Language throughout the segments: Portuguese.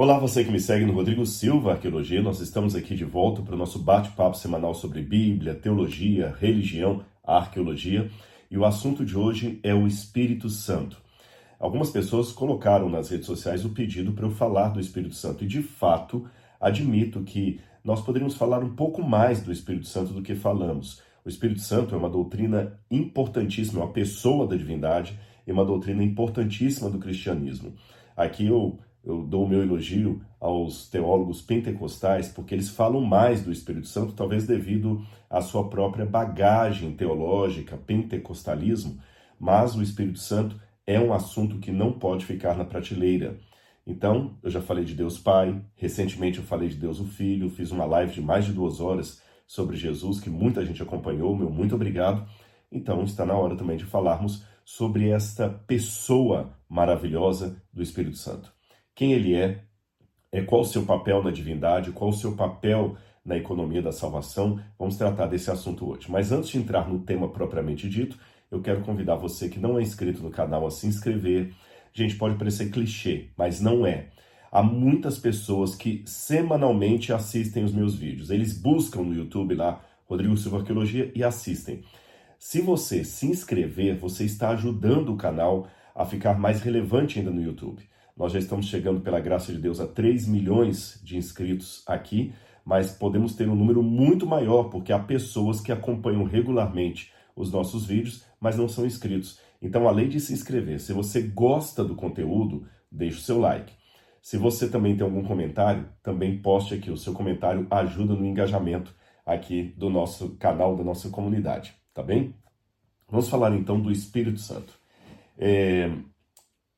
Olá, você que me segue no Rodrigo Silva Arqueologia. Nós estamos aqui de volta para o nosso bate-papo semanal sobre Bíblia, teologia, religião, arqueologia. E o assunto de hoje é o Espírito Santo. Algumas pessoas colocaram nas redes sociais o pedido para eu falar do Espírito Santo. E de fato, admito que nós poderíamos falar um pouco mais do Espírito Santo do que falamos. O Espírito Santo é uma doutrina importantíssima, uma pessoa da divindade e uma doutrina importantíssima do cristianismo. Aqui eu eu dou o meu elogio aos teólogos pentecostais, porque eles falam mais do Espírito Santo, talvez devido à sua própria bagagem teológica, pentecostalismo, mas o Espírito Santo é um assunto que não pode ficar na prateleira. Então, eu já falei de Deus Pai, recentemente eu falei de Deus o Filho, fiz uma live de mais de duas horas sobre Jesus, que muita gente acompanhou, meu muito obrigado. Então, está na hora também de falarmos sobre esta pessoa maravilhosa do Espírito Santo quem ele é, é qual o seu papel na divindade, qual o seu papel na economia da salvação. Vamos tratar desse assunto hoje. Mas antes de entrar no tema propriamente dito, eu quero convidar você que não é inscrito no canal a se inscrever. Gente, pode parecer clichê, mas não é. Há muitas pessoas que semanalmente assistem os meus vídeos. Eles buscam no YouTube lá Rodrigo Silva Arqueologia e assistem. Se você se inscrever, você está ajudando o canal a ficar mais relevante ainda no YouTube. Nós já estamos chegando, pela graça de Deus, a 3 milhões de inscritos aqui, mas podemos ter um número muito maior, porque há pessoas que acompanham regularmente os nossos vídeos, mas não são inscritos. Então, além de se inscrever, se você gosta do conteúdo, deixe o seu like. Se você também tem algum comentário, também poste aqui. O seu comentário ajuda no engajamento aqui do nosso canal, da nossa comunidade, tá bem? Vamos falar então do Espírito Santo. É,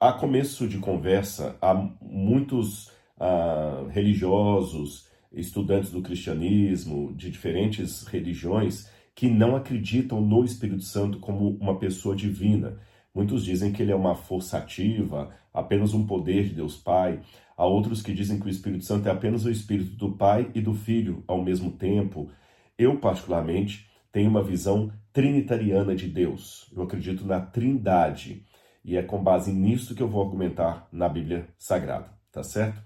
a começo de conversa, há muitos uh, religiosos, estudantes do cristianismo, de diferentes religiões, que não acreditam no Espírito Santo como uma pessoa divina. Muitos dizem que ele é uma força ativa, apenas um poder de Deus Pai. Há outros que dizem que o Espírito Santo é apenas o Espírito do Pai e do Filho ao mesmo tempo. Eu, particularmente, tenho uma visão trinitariana de Deus. Eu acredito na Trindade. E é com base nisso que eu vou argumentar na Bíblia Sagrada, tá certo?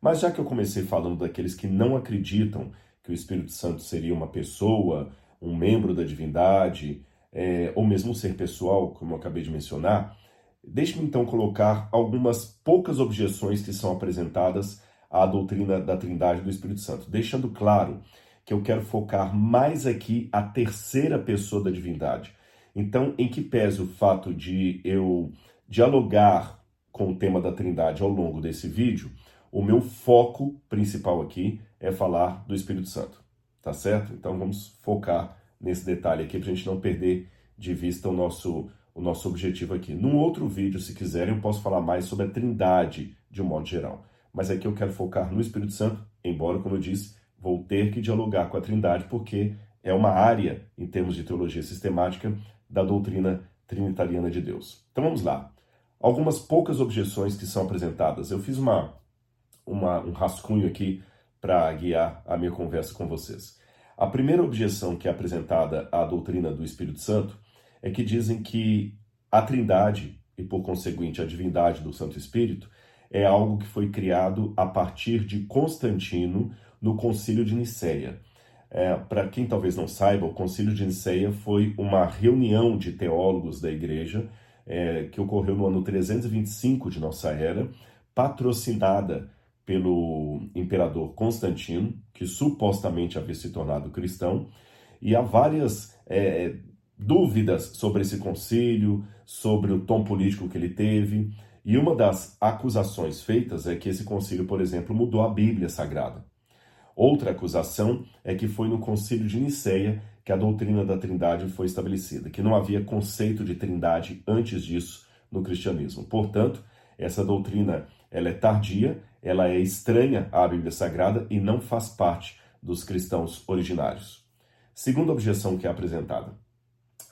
Mas já que eu comecei falando daqueles que não acreditam que o Espírito Santo seria uma pessoa, um membro da divindade, é, ou mesmo um ser pessoal, como eu acabei de mencionar, deixe-me então colocar algumas poucas objeções que são apresentadas à doutrina da Trindade do Espírito Santo, deixando claro que eu quero focar mais aqui a terceira pessoa da divindade, então, em que pese o fato de eu dialogar com o tema da Trindade ao longo desse vídeo, o meu foco principal aqui é falar do Espírito Santo, tá certo? Então vamos focar nesse detalhe aqui para a gente não perder de vista o nosso, o nosso objetivo aqui. Num outro vídeo, se quiserem, eu posso falar mais sobre a Trindade de um modo geral. Mas aqui eu quero focar no Espírito Santo, embora, como eu disse, vou ter que dialogar com a Trindade, porque é uma área, em termos de teologia sistemática, da doutrina trinitariana de Deus. Então vamos lá. Algumas poucas objeções que são apresentadas. Eu fiz uma, uma um rascunho aqui para guiar a minha conversa com vocês. A primeira objeção que é apresentada à doutrina do Espírito Santo é que dizem que a Trindade e por conseguinte a divindade do Santo Espírito é algo que foi criado a partir de Constantino no Concílio de Nicéia. É, Para quem talvez não saiba, o Concílio de Niceia foi uma reunião de teólogos da igreja é, que ocorreu no ano 325 de nossa era, patrocinada pelo imperador Constantino, que supostamente havia se tornado cristão, e há várias é, dúvidas sobre esse concílio, sobre o tom político que ele teve, e uma das acusações feitas é que esse concílio, por exemplo, mudou a Bíblia Sagrada. Outra acusação é que foi no Concílio de Nicéia que a doutrina da Trindade foi estabelecida, que não havia conceito de Trindade antes disso no cristianismo. Portanto, essa doutrina ela é tardia, ela é estranha à Bíblia Sagrada e não faz parte dos cristãos originários. Segunda objeção que é apresentada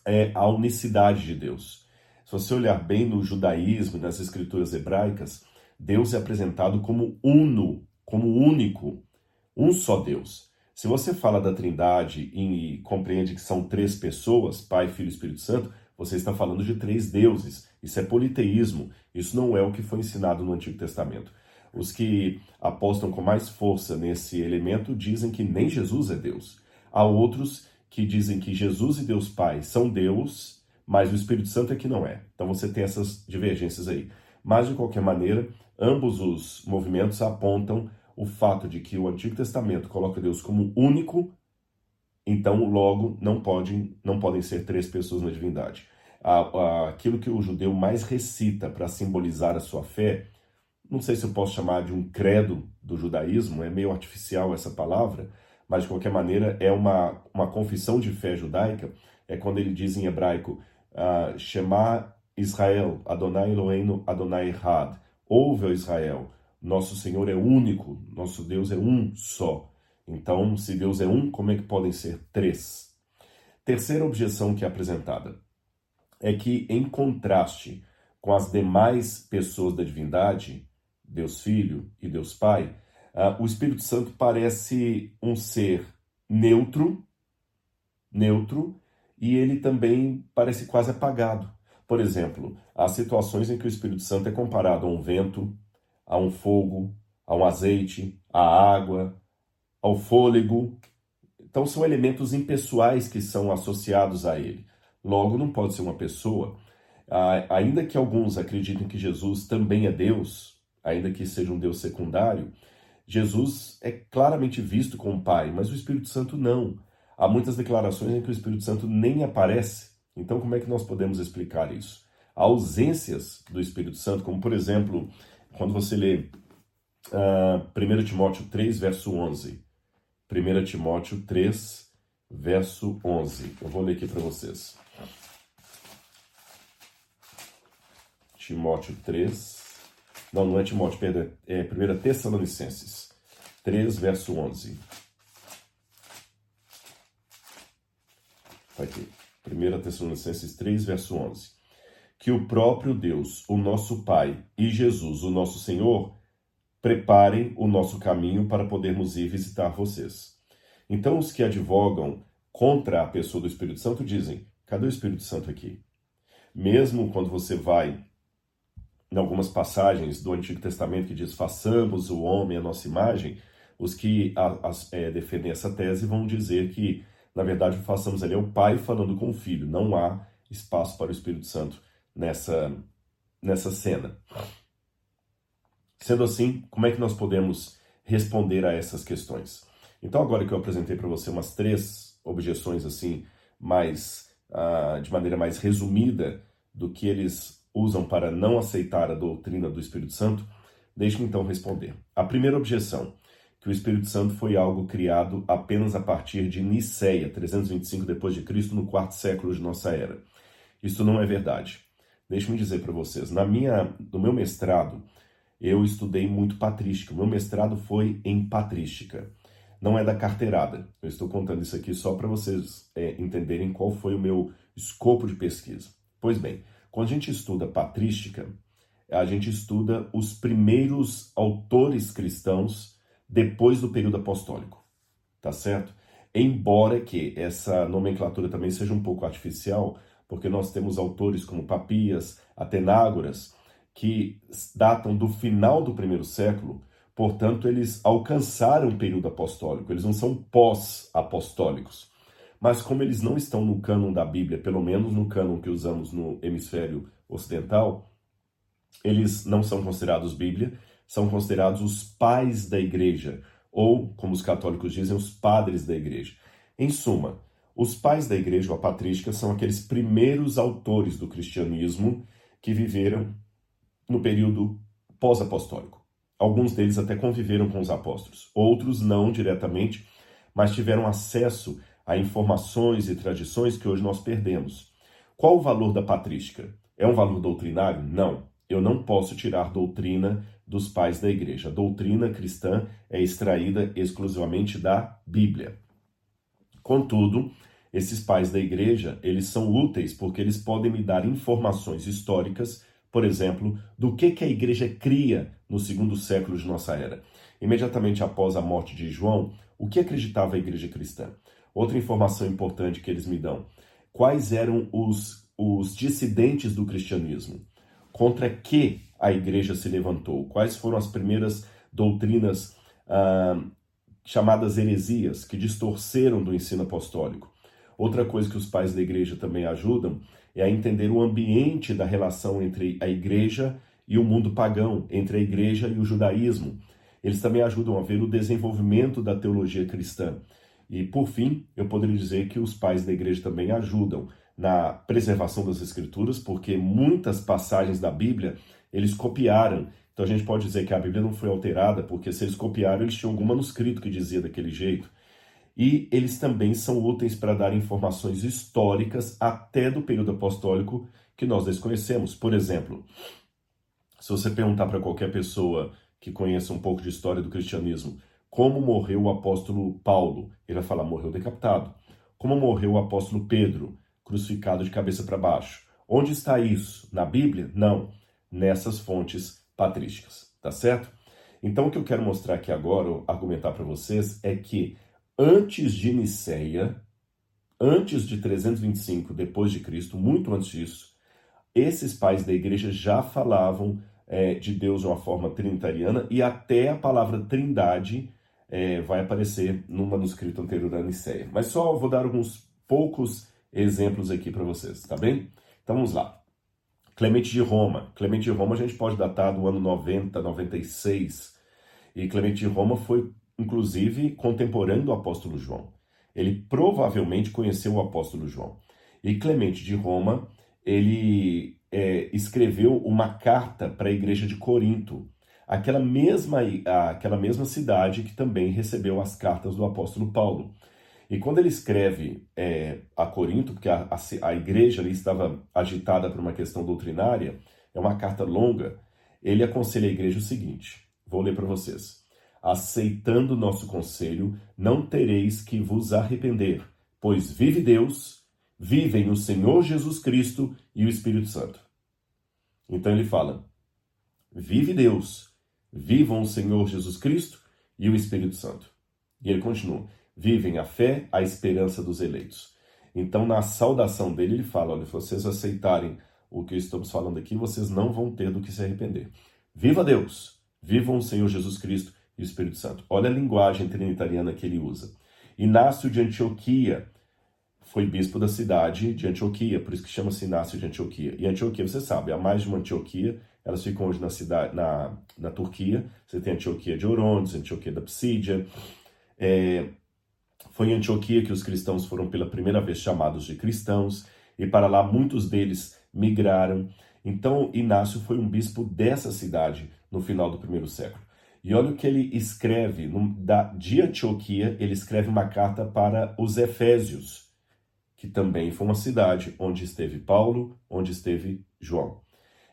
é a unicidade de Deus. Se você olhar bem no judaísmo e nas escrituras hebraicas, Deus é apresentado como uno, como único um só Deus. Se você fala da Trindade e compreende que são três pessoas, Pai, Filho e Espírito Santo, você está falando de três deuses. Isso é politeísmo. Isso não é o que foi ensinado no Antigo Testamento. Os que apostam com mais força nesse elemento dizem que nem Jesus é Deus. Há outros que dizem que Jesus e Deus Pai são Deus, mas o Espírito Santo é que não é. Então você tem essas divergências aí. Mas, de qualquer maneira, ambos os movimentos apontam o fato de que o Antigo Testamento coloca Deus como único, então logo não podem, não podem ser três pessoas na divindade. Aquilo que o judeu mais recita para simbolizar a sua fé, não sei se eu posso chamar de um credo do judaísmo, é meio artificial essa palavra, mas de qualquer maneira é uma, uma confissão de fé judaica, é quando ele diz em hebraico, uh, Shema Israel, Adonai Eloheinu, Adonai Had, ouve, Israel, nosso Senhor é único, nosso Deus é um só. Então, se Deus é um, como é que podem ser três? Terceira objeção que é apresentada é que, em contraste com as demais pessoas da divindade, Deus Filho e Deus Pai, uh, o Espírito Santo parece um ser neutro, neutro, e ele também parece quase apagado. Por exemplo, há situações em que o Espírito Santo é comparado a um vento, a um fogo, a um azeite, à água, ao fôlego. Então são elementos impessoais que são associados a ele. Logo, não pode ser uma pessoa. ainda que alguns acreditem que Jesus também é Deus, ainda que seja um Deus secundário, Jesus é claramente visto como Pai, mas o Espírito Santo não. Há muitas declarações em que o Espírito Santo nem aparece. Então, como é que nós podemos explicar isso? Há ausências do Espírito Santo, como por exemplo, quando você lê uh, ah, 1 Timóteo 3, verso 11. 1 Timóteo 3, verso 11. Eu vou ler aqui para vocês. Timóteo 3. Não, não é Timóteo, perdão, é 1 Tessalonicenses 3, verso 11. Tá aqui. 1 Tessalonicenses 3, verso 11 que o próprio Deus, o nosso Pai, e Jesus, o nosso Senhor, preparem o nosso caminho para podermos ir visitar vocês. Então, os que advogam contra a pessoa do Espírito Santo dizem: cadê o Espírito Santo aqui? Mesmo quando você vai em algumas passagens do Antigo Testamento que diz: façamos o homem a nossa imagem, os que a, a, é, defendem essa tese vão dizer que, na verdade, o façamos ali é o Pai falando com o Filho, não há espaço para o Espírito Santo nessa, nessa cena. Sendo assim, como é que nós podemos responder a essas questões? Então, agora que eu apresentei para você umas três objeções assim, mais uh, de maneira mais resumida do que eles usam para não aceitar a doutrina do Espírito Santo, deixe-me então responder. A primeira objeção, que o Espírito Santo foi algo criado apenas a partir de Niceia, 325 depois de Cristo, no quarto século de nossa era. Isso não é verdade. Deixe-me dizer para vocês, na minha, no meu mestrado, eu estudei muito patrística. O meu mestrado foi em patrística. Não é da carteirada. Eu estou contando isso aqui só para vocês é, entenderem qual foi o meu escopo de pesquisa. Pois bem, quando a gente estuda patrística, a gente estuda os primeiros autores cristãos depois do período apostólico. Tá certo? Embora que essa nomenclatura também seja um pouco artificial, porque nós temos autores como Papias, Atenágoras, que datam do final do primeiro século, portanto, eles alcançaram o período apostólico, eles não são pós-apostólicos. Mas como eles não estão no cânon da Bíblia, pelo menos no cânon que usamos no hemisfério ocidental, eles não são considerados Bíblia, são considerados os pais da igreja, ou, como os católicos dizem, os padres da igreja. Em suma, os pais da igreja ou a patrística são aqueles primeiros autores do cristianismo que viveram no período pós-apostólico. Alguns deles até conviveram com os apóstolos, outros não diretamente, mas tiveram acesso a informações e tradições que hoje nós perdemos. Qual o valor da patrística? É um valor doutrinário? Não. Eu não posso tirar doutrina dos pais da igreja. A doutrina cristã é extraída exclusivamente da Bíblia. Contudo, esses pais da igreja, eles são úteis porque eles podem me dar informações históricas, por exemplo, do que, que a igreja cria no segundo século de nossa era. Imediatamente após a morte de João, o que acreditava a igreja cristã? Outra informação importante que eles me dão: quais eram os, os dissidentes do cristianismo? contra que a igreja se levantou, quais foram as primeiras doutrinas ah, chamadas heresias que distorceram do ensino apostólico. Outra coisa que os pais da igreja também ajudam é a entender o ambiente da relação entre a igreja e o mundo pagão, entre a igreja e o judaísmo. Eles também ajudam a ver o desenvolvimento da teologia cristã. E, por fim, eu poderia dizer que os pais da igreja também ajudam na preservação das escrituras, porque muitas passagens da Bíblia eles copiaram. Então a gente pode dizer que a Bíblia não foi alterada, porque se eles copiaram, eles tinham algum manuscrito que dizia daquele jeito. E eles também são úteis para dar informações históricas até do período apostólico que nós desconhecemos. Por exemplo, se você perguntar para qualquer pessoa que conheça um pouco de história do cristianismo, como morreu o apóstolo Paulo, ele vai falar morreu decapitado. Como morreu o apóstolo Pedro, crucificado de cabeça para baixo. Onde está isso? Na Bíblia? Não, nessas fontes patrísticas, tá certo? Então o que eu quero mostrar aqui agora, argumentar para vocês, é que antes de Niceia, antes de 325 depois de Cristo, muito antes disso, esses pais da igreja já falavam é, de Deus de uma forma trinitariana e até a palavra trindade é, vai aparecer no manuscrito anterior da Niceia. Mas só vou dar alguns poucos exemplos aqui para vocês, tá bem? Então vamos lá. Clemente de Roma. Clemente de Roma a gente pode datar do ano 90, 96. E Clemente de Roma foi, inclusive, contemporâneo do apóstolo João. Ele provavelmente conheceu o apóstolo João. E Clemente de Roma, ele é, escreveu uma carta para a igreja de Corinto, aquela mesma, aquela mesma cidade que também recebeu as cartas do apóstolo Paulo. E quando ele escreve é, a Corinto, porque a, a, a, igreja ali estava agitada por uma questão doutrinária, é uma carta longa, ele aconselha a igreja o seguinte: vou ler para vocês. Aceitando nosso conselho, não tereis que vos arrepender, pois vive Deus, vivem o Senhor Jesus Cristo e o Espírito Santo. Então ele fala: vive Deus, vivam o Senhor Jesus Cristo e o Espírito Santo. E ele continua: vivem a fé, a esperança dos eleitos. Então, na saudação dele, ele fala: olha, se vocês aceitarem o que estamos falando aqui, vocês não vão ter do que se arrepender. Viva Deus! Vivam o Senhor Jesus Cristo e o Espírito Santo. Olha a linguagem trinitariana que ele usa. Inácio de Antioquia foi bispo da cidade de Antioquia, por isso que chama-se Inácio de Antioquia. E Antioquia, você sabe, há mais de uma Antioquia, elas ficam hoje na cidade, na, na Turquia. Você tem Antioquia de Orontes, Antioquia da Psídia. É, foi em Antioquia que os cristãos foram pela primeira vez chamados de cristãos, e para lá muitos deles migraram. Então, Inácio foi um bispo dessa cidade no final do primeiro século. E olha o que ele escreve, da, de Antioquia, ele escreve uma carta para os Efésios, que também foi uma cidade onde esteve Paulo, onde esteve João.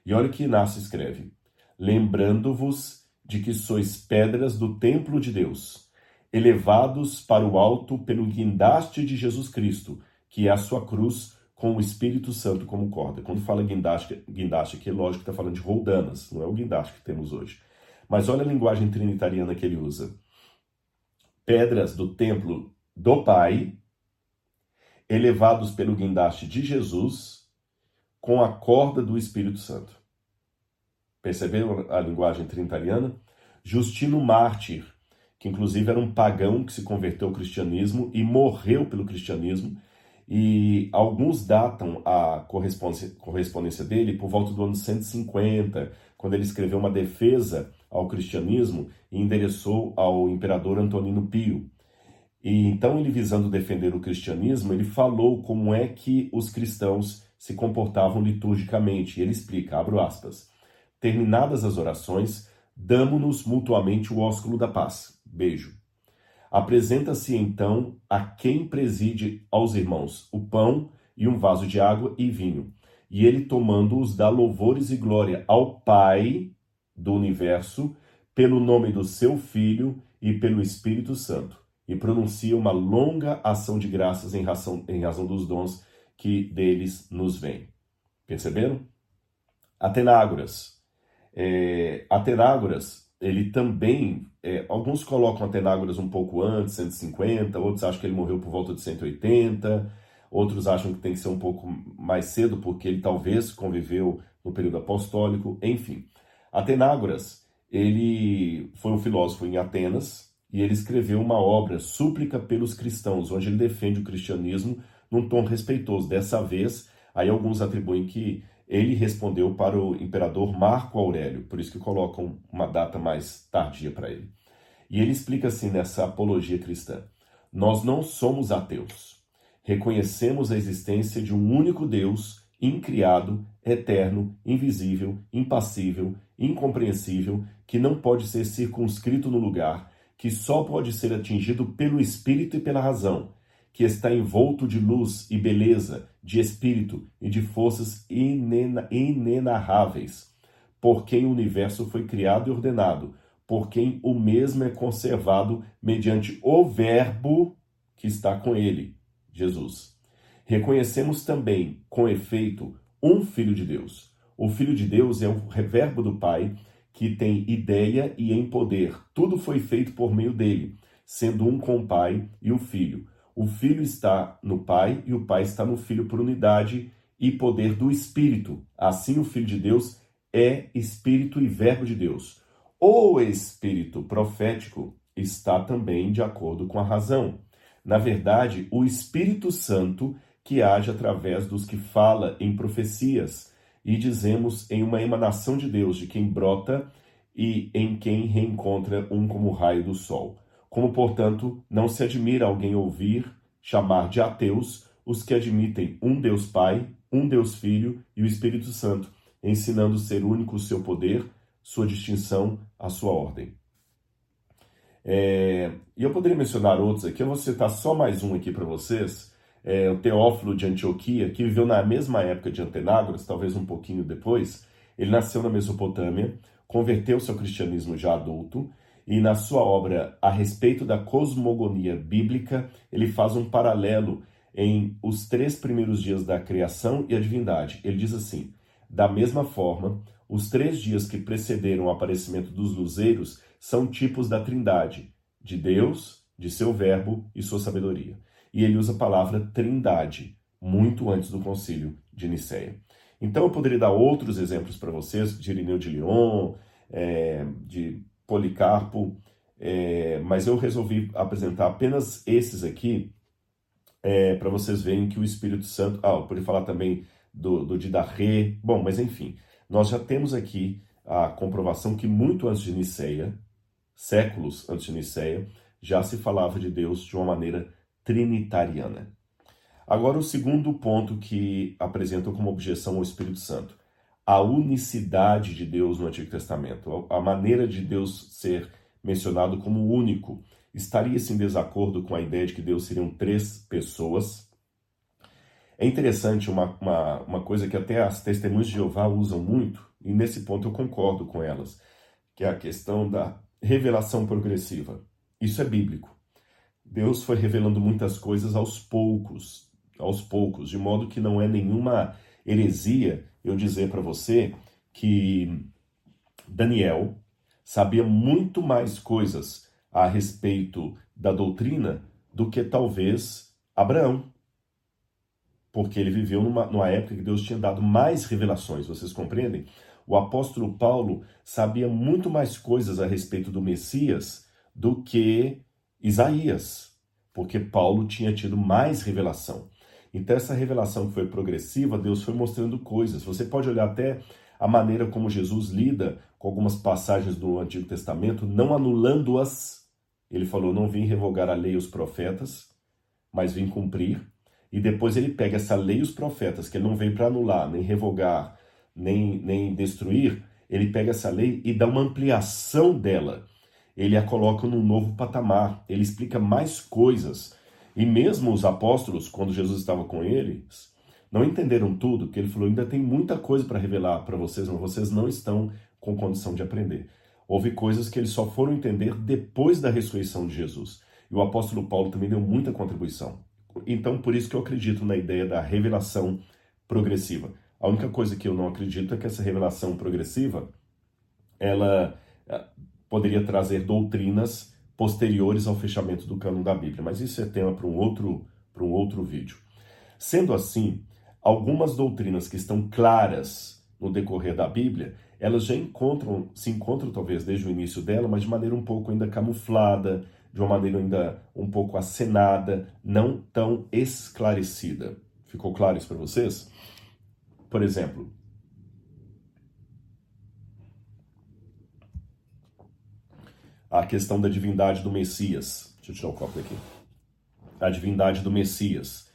E olha o que Inácio escreve: Lembrando-vos de que sois pedras do templo de Deus elevados para o alto pelo guindaste de Jesus Cristo, que é a sua cruz com o Espírito Santo como corda. Quando fala guindaste, guindaste aqui, é lógico que está falando de roldanas, não é o guindaste que temos hoje. Mas olha a linguagem trinitariana que ele usa. Pedras do templo do Pai, elevados pelo guindaste de Jesus, com a corda do Espírito Santo. Perceberam a linguagem trinitariana? Justino Mártir, que inclusive era um pagão que se converteu ao cristianismo e morreu pelo cristianismo. E alguns datam a correspondência, correspondência dele por volta do ano 150, quando ele escreveu uma defesa ao cristianismo e endereçou ao imperador Antonino Pio. E então ele visando defender o cristianismo, ele falou como é que os cristãos se comportavam liturgicamente. E ele explica, abro aspas, terminadas as orações, damos-nos mutuamente o ósculo da paz. Beijo. Apresenta-se então a quem preside aos irmãos o pão e um vaso de água e vinho. E ele, tomando-os, dá louvores e glória ao Pai do universo, pelo nome do seu Filho e pelo Espírito Santo. E pronuncia uma longa ação de graças em razão, em razão dos dons que deles nos vêm. Perceberam? Atenágoras. É, Atenágoras ele também, é, alguns colocam Atenágoras um pouco antes, 150, outros acham que ele morreu por volta de 180, outros acham que tem que ser um pouco mais cedo, porque ele talvez conviveu no período apostólico, enfim. Atenágoras, ele foi um filósofo em Atenas e ele escreveu uma obra, Súplica pelos Cristãos, onde ele defende o cristianismo num tom respeitoso. Dessa vez, aí alguns atribuem que ele respondeu para o imperador Marco Aurélio, por isso que colocam uma data mais tardia para ele. E ele explica assim nessa apologia cristã: Nós não somos ateus. Reconhecemos a existência de um único Deus, incriado, eterno, invisível, impassível, incompreensível, que não pode ser circunscrito no lugar, que só pode ser atingido pelo espírito e pela razão, que está envolto de luz e beleza, de espírito e de forças inenarráveis, por quem o universo foi criado e ordenado, por quem o mesmo é conservado mediante o Verbo que está com ele, Jesus. Reconhecemos também, com efeito, um Filho de Deus. O Filho de Deus é o Verbo do Pai que tem ideia e em poder. Tudo foi feito por meio dele, sendo um com o Pai e o Filho. O Filho está no Pai e o Pai está no Filho por unidade e poder do Espírito. Assim, o Filho de Deus é Espírito e Verbo de Deus. O Espírito profético está também de acordo com a razão. Na verdade, o Espírito Santo que age através dos que fala em profecias, e dizemos em uma emanação de Deus, de quem brota e em quem reencontra um como raio do sol. Como, portanto, não se admira alguém ouvir chamar de ateus os que admitem um Deus Pai, um Deus Filho e o Espírito Santo, ensinando ser único o seu poder, sua distinção, a sua ordem. É, e eu poderia mencionar outros aqui, eu vou citar só mais um aqui para vocês, é, o Teófilo de Antioquia, que viveu na mesma época de Antenágoras, talvez um pouquinho depois. Ele nasceu na Mesopotâmia, converteu-se ao cristianismo já adulto, e na sua obra a respeito da cosmogonia bíblica, ele faz um paralelo em os três primeiros dias da criação e a divindade. Ele diz assim: da mesma forma, os três dias que precederam o aparecimento dos luzeiros são tipos da trindade, de Deus, de seu verbo e sua sabedoria. E ele usa a palavra trindade, muito antes do concílio de Nicéia. Então eu poderia dar outros exemplos para vocês, de Irineu de Lyon, é, de Policarpo, é, mas eu resolvi apresentar apenas esses aqui é, para vocês verem que o Espírito Santo. Ah, eu poderia falar também do, do Didarré. Bom, mas enfim, nós já temos aqui a comprovação que muito antes de Niceia, séculos antes de Niceia, já se falava de Deus de uma maneira trinitariana. Agora, o segundo ponto que apresentam como objeção ao Espírito Santo a unicidade de Deus no Antigo Testamento, a maneira de Deus ser mencionado como único, estaria-se em desacordo com a ideia de que Deus seriam três pessoas? É interessante uma, uma, uma coisa que até as testemunhas de Jeová usam muito, e nesse ponto eu concordo com elas, que é a questão da revelação progressiva. Isso é bíblico. Deus foi revelando muitas coisas aos poucos, aos poucos, de modo que não é nenhuma heresia eu dizer para você que Daniel sabia muito mais coisas a respeito da doutrina do que talvez Abraão. Porque ele viveu numa, numa época que Deus tinha dado mais revelações, vocês compreendem? O apóstolo Paulo sabia muito mais coisas a respeito do Messias do que Isaías, porque Paulo tinha tido mais revelação. Então, essa revelação que foi progressiva, Deus foi mostrando coisas. Você pode olhar até a maneira como Jesus lida com algumas passagens do Antigo Testamento, não anulando-as. Ele falou: Não vim revogar a lei e os profetas, mas vim cumprir. E depois ele pega essa lei e os profetas, que ele não veio para anular, nem revogar, nem, nem destruir. Ele pega essa lei e dá uma ampliação dela. Ele a coloca num novo patamar. Ele explica mais coisas e mesmo os apóstolos, quando Jesus estava com eles, não entenderam tudo, que ele falou: ainda tem muita coisa para revelar para vocês, mas vocês não estão com condição de aprender. Houve coisas que eles só foram entender depois da ressurreição de Jesus. E o apóstolo Paulo também deu muita contribuição. Então, por isso que eu acredito na ideia da revelação progressiva. A única coisa que eu não acredito é que essa revelação progressiva ela eh, poderia trazer doutrinas posteriores ao fechamento do cânon da Bíblia, mas isso é tema para um outro para um outro vídeo. Sendo assim, algumas doutrinas que estão claras no decorrer da Bíblia, elas já encontram, se encontram talvez desde o início dela, mas de maneira um pouco ainda camuflada, de uma maneira ainda um pouco acenada, não tão esclarecida. Ficou claro isso para vocês? Por exemplo, a questão da divindade do Messias. Deixa eu tirar o copo aqui. A divindade do Messias.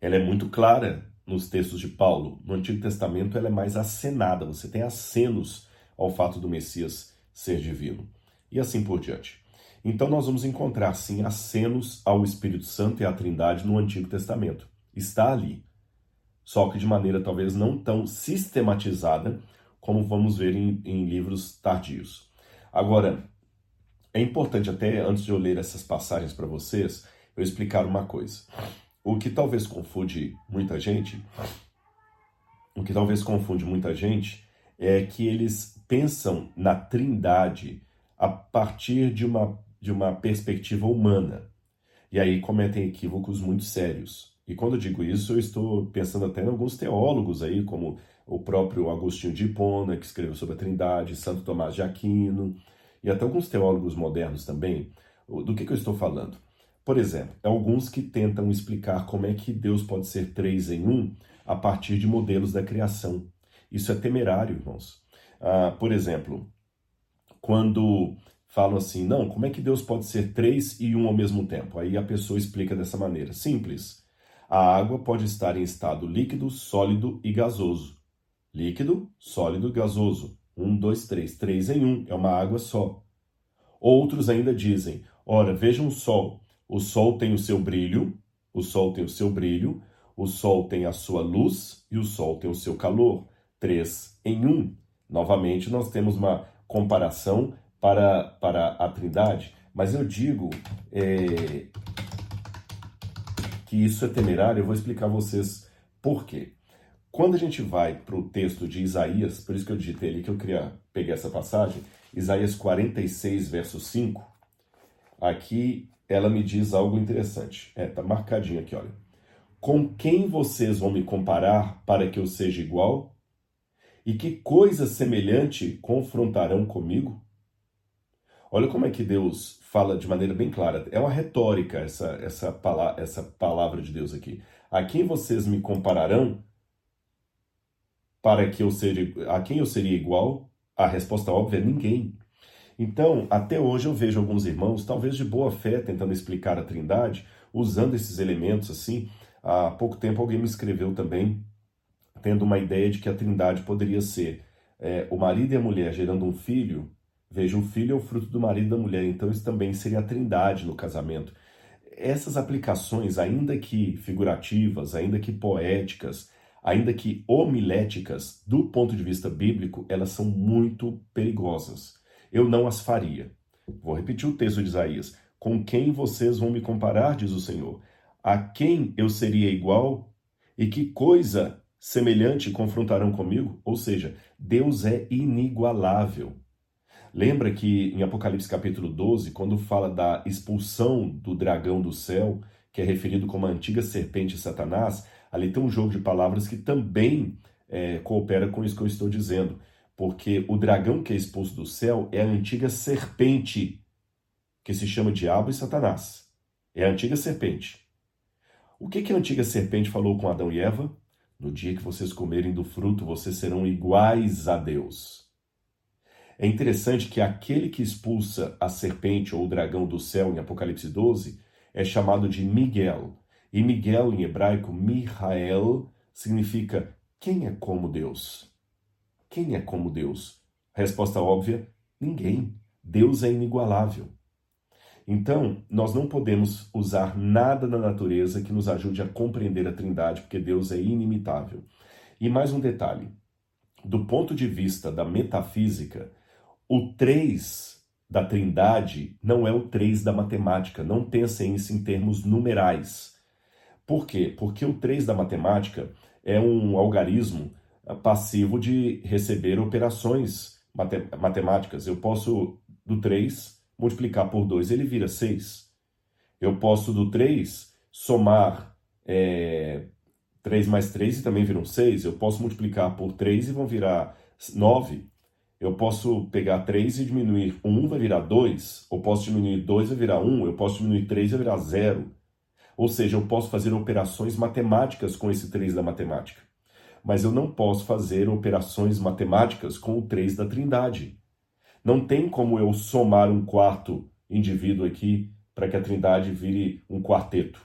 Ela é muito clara nos textos de Paulo. No Antigo Testamento ela é mais acenada, você tem acenos ao fato do Messias ser divino. E assim por diante. Então nós vamos encontrar sim acenos ao Espírito Santo e à Trindade no Antigo Testamento. Está ali. Só que de maneira talvez não tão sistematizada como vamos ver em, em livros tardios. Agora, é importante até antes de eu ler essas passagens para vocês, eu explicar uma coisa. O que talvez confunde muita gente, o que talvez confunde muita gente é que eles pensam na Trindade a partir de uma, de uma perspectiva humana. E aí cometem equívocos muito sérios. E quando eu digo isso, eu estou pensando até em alguns teólogos aí, como o próprio Agostinho de Hipona, que escreveu sobre a Trindade, Santo Tomás de Aquino, e até alguns teólogos modernos também. Do que, que eu estou falando? Por exemplo, alguns que tentam explicar como é que Deus pode ser três em um a partir de modelos da criação. Isso é temerário, irmãos. Ah, por exemplo, quando falam assim, não, como é que Deus pode ser três e um ao mesmo tempo? Aí a pessoa explica dessa maneira, simples. A água pode estar em estado líquido, sólido e gasoso. Líquido, sólido e gasoso. Um, dois, três. Três em um, é uma água só. Outros ainda dizem, ora, vejam o sol. O sol tem o seu brilho, o sol tem o seu brilho, o sol tem a sua luz e o sol tem o seu calor. Três em um. Novamente, nós temos uma comparação para, para a Trindade, mas eu digo é, que isso é temerário, eu vou explicar a vocês por quê. Quando a gente vai para o texto de Isaías, por isso que eu digitei ali que eu queria pegar essa passagem, Isaías 46, verso 5, aqui ela me diz algo interessante. É, tá marcadinho aqui, olha. Com quem vocês vão me comparar para que eu seja igual? E que coisa semelhante confrontarão comigo? Olha como é que Deus fala de maneira bem clara. É uma retórica essa, essa, palavra, essa palavra de Deus aqui. A quem vocês me compararão para que eu seja a quem eu seria igual? A resposta óbvia é ninguém. Então, até hoje eu vejo alguns irmãos, talvez de boa fé, tentando explicar a Trindade, usando esses elementos assim. Há pouco tempo alguém me escreveu também, tendo uma ideia de que a Trindade poderia ser é, o marido e a mulher gerando um filho. Veja, o filho é o fruto do marido e da mulher, então isso também seria a Trindade no casamento. Essas aplicações, ainda que figurativas, ainda que poéticas, ainda que homiléticas, do ponto de vista bíblico, elas são muito perigosas eu não as faria. Vou repetir o texto de Isaías. Com quem vocês vão me comparar, diz o Senhor? A quem eu seria igual? E que coisa semelhante confrontarão comigo? Ou seja, Deus é inigualável. Lembra que em Apocalipse capítulo 12, quando fala da expulsão do dragão do céu, que é referido como a antiga serpente Satanás, ali tem um jogo de palavras que também é, coopera com isso que eu estou dizendo porque o dragão que é expulso do céu é a antiga serpente, que se chama Diabo e Satanás. É a antiga serpente. O que, que a antiga serpente falou com Adão e Eva? No dia que vocês comerem do fruto, vocês serão iguais a Deus. É interessante que aquele que expulsa a serpente ou o dragão do céu em Apocalipse 12 é chamado de Miguel. E Miguel em hebraico, Mihael, significa quem é como Deus. Quem é como Deus? Resposta óbvia: ninguém. Deus é inigualável. Então, nós não podemos usar nada na natureza que nos ajude a compreender a Trindade, porque Deus é inimitável. E mais um detalhe: do ponto de vista da metafísica, o 3 da Trindade não é o 3 da matemática. Não pensem isso em termos numerais. Por quê? Porque o 3 da matemática é um algarismo passivo de receber operações matemáticas. Eu posso, do 3, multiplicar por 2, ele vira 6. Eu posso, do 3, somar é, 3 mais 3 e também viram 6. Eu posso multiplicar por 3 e vão virar 9. Eu posso pegar 3 e diminuir 1, vai virar 2. Eu posso diminuir 2 vai virar 1. Eu posso diminuir 3 vai virar 0. Ou seja, eu posso fazer operações matemáticas com esse 3 da matemática. Mas eu não posso fazer operações matemáticas com o 3 da trindade. Não tem como eu somar um quarto indivíduo aqui para que a trindade vire um quarteto.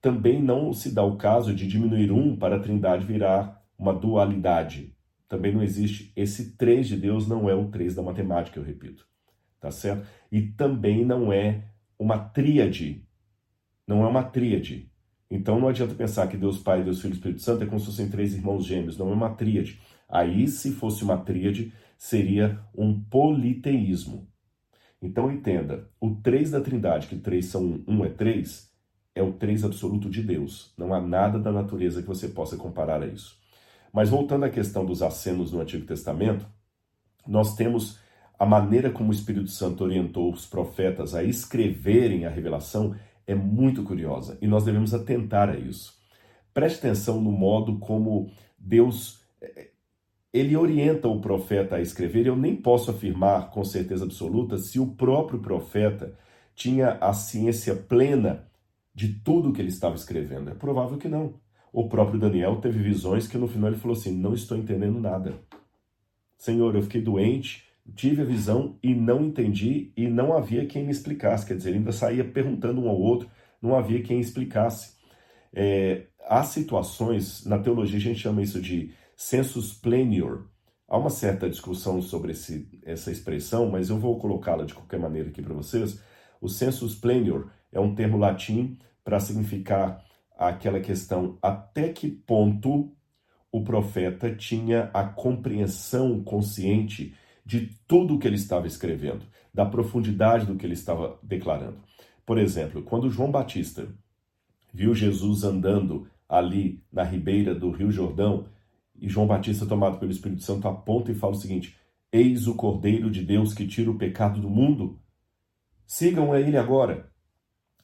Também não se dá o caso de diminuir um para a trindade virar uma dualidade. Também não existe. Esse 3 de Deus não é o 3 da matemática, eu repito. Tá certo? E também não é uma tríade. Não é uma tríade. Então não adianta pensar que Deus Pai, Deus Filho e Espírito Santo é como se fossem três irmãos gêmeos. Não é uma tríade. Aí, se fosse uma tríade, seria um politeísmo. Então entenda, o 3 da Trindade, que 3 são 1, 1 é 3, é o 3 absoluto de Deus. Não há nada da natureza que você possa comparar a isso. Mas voltando à questão dos acenos no Antigo Testamento, nós temos a maneira como o Espírito Santo orientou os profetas a escreverem a revelação é muito curiosa e nós devemos atentar a isso. Preste atenção no modo como Deus eh, ele orienta o profeta a escrever. Eu nem posso afirmar com certeza absoluta se o próprio profeta tinha a ciência plena de tudo que ele estava escrevendo. É provável que não. O próprio Daniel teve visões que no final ele falou assim: Não estou entendendo nada. Senhor, eu fiquei doente, tive a visão e não entendi e não havia quem me explicasse. Quer dizer, ele ainda saía perguntando um ao outro, não havia quem explicasse. É, há situações, na teologia a gente chama isso de sensus plenior. Há uma certa discussão sobre esse, essa expressão, mas eu vou colocá-la de qualquer maneira aqui para vocês. O sensus plenior é um termo latim para significar aquela questão até que ponto o profeta tinha a compreensão consciente de tudo o que ele estava escrevendo, da profundidade do que ele estava declarando. Por exemplo, quando João Batista viu Jesus andando ali na ribeira do Rio Jordão, e João Batista, tomado pelo Espírito Santo, aponta e fala o seguinte: Eis o Cordeiro de Deus que tira o pecado do mundo. Sigam a ele agora.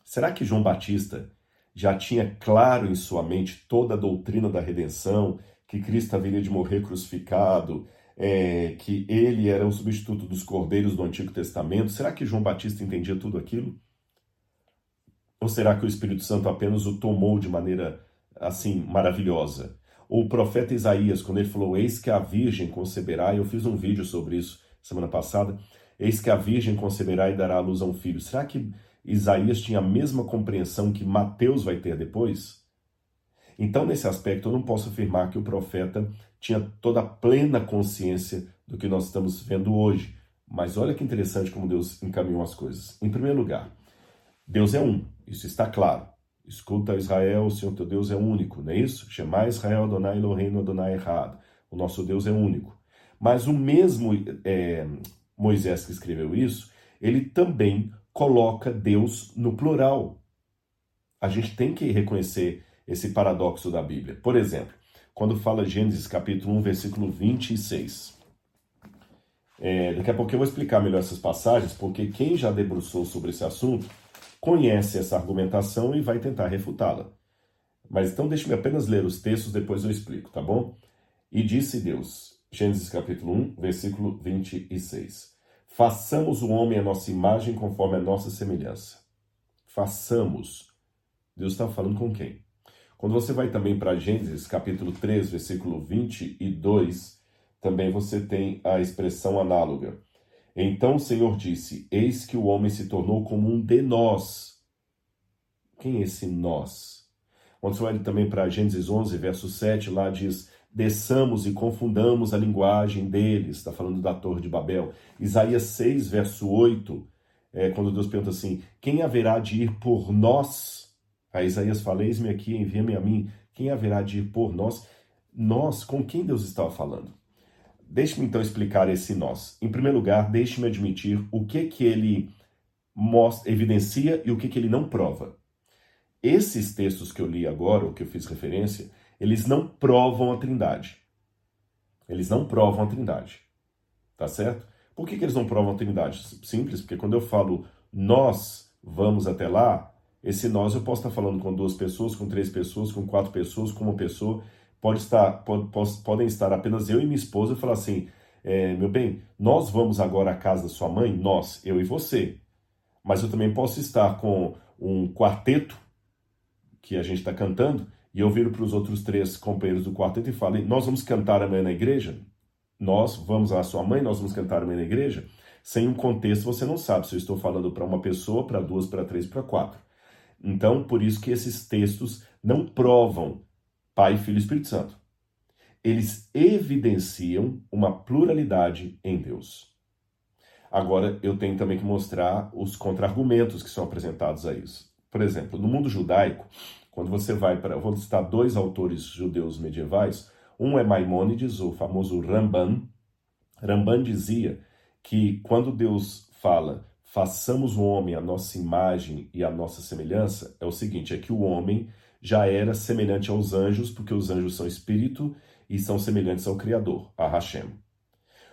Será que João Batista já tinha claro em sua mente toda a doutrina da redenção, que Cristo haveria de morrer crucificado, é, que ele era o substituto dos cordeiros do Antigo Testamento? Será que João Batista entendia tudo aquilo? Ou será que o Espírito Santo apenas o tomou de maneira assim maravilhosa? o profeta Isaías, quando ele falou: Eis que a virgem conceberá, eu fiz um vídeo sobre isso semana passada. Eis que a virgem conceberá e dará à luz a um filho. Será que Isaías tinha a mesma compreensão que Mateus vai ter depois? Então, nesse aspecto, eu não posso afirmar que o profeta tinha toda a plena consciência do que nós estamos vendo hoje. Mas olha que interessante como Deus encaminhou as coisas. Em primeiro lugar, Deus é um, isso está claro. Escuta Israel, o Senhor teu Deus é único, não é isso? Shema Israel Adonai Eloheinu Adonai errado. O nosso Deus é único. Mas o mesmo é, Moisés que escreveu isso, ele também coloca Deus no plural. A gente tem que reconhecer esse paradoxo da Bíblia. Por exemplo, quando fala Gênesis capítulo 1, versículo 26. É, daqui a pouco eu vou explicar melhor essas passagens, porque quem já debruçou sobre esse assunto conhece essa argumentação e vai tentar refutá-la. Mas então deixe-me apenas ler os textos, depois eu explico, tá bom? E disse Deus, Gênesis capítulo 1, versículo 26. Façamos o homem a nossa imagem conforme a nossa semelhança. Façamos. Deus está falando com quem? Quando você vai também para Gênesis capítulo 3, versículo 22, também você tem a expressão análoga. Então o Senhor disse: Eis que o homem se tornou como um de nós. Quem é esse nós? Quando você olha também para Gênesis 11, verso 7, lá diz: Desçamos e confundamos a linguagem deles. Está falando da Torre de Babel. Isaías 6, verso 8, é, quando Deus pergunta assim: Quem haverá de ir por nós? Isaías fala: Eis-me aqui, envia-me a mim. Quem haverá de ir por nós? Nós, com quem Deus estava falando? Deixe-me então explicar esse nós. Em primeiro lugar, deixe-me admitir o que que ele mostra, evidencia e o que que ele não prova. Esses textos que eu li agora, o que eu fiz referência, eles não provam a Trindade. Eles não provam a Trindade. Tá certo? Por que, que eles não provam a Trindade? Simples, porque quando eu falo nós vamos até lá, Esse nós eu posso estar falando com duas pessoas, com três pessoas, com quatro pessoas, com uma pessoa. Pode estar, pode, pode, podem estar apenas eu e minha esposa e falar assim: é, meu bem, nós vamos agora à casa da sua mãe, nós, eu e você. Mas eu também posso estar com um quarteto que a gente está cantando e eu viro para os outros três companheiros do quarteto e falo: nós vamos cantar amanhã na igreja? Nós vamos à sua mãe, nós vamos cantar amanhã na igreja? Sem um contexto, você não sabe se eu estou falando para uma pessoa, para duas, para três, para quatro. Então, por isso que esses textos não provam Pai, Filho e Espírito Santo. Eles evidenciam uma pluralidade em Deus. Agora, eu tenho também que mostrar os contra-argumentos que são apresentados a isso. Por exemplo, no mundo judaico, quando você vai para. Eu vou citar dois autores judeus medievais. Um é Maimônides, o famoso Ramban. Ramban dizia que quando Deus fala façamos o homem a nossa imagem e a nossa semelhança, é o seguinte: é que o homem já era semelhante aos anjos, porque os anjos são espírito e são semelhantes ao Criador, a Hashem.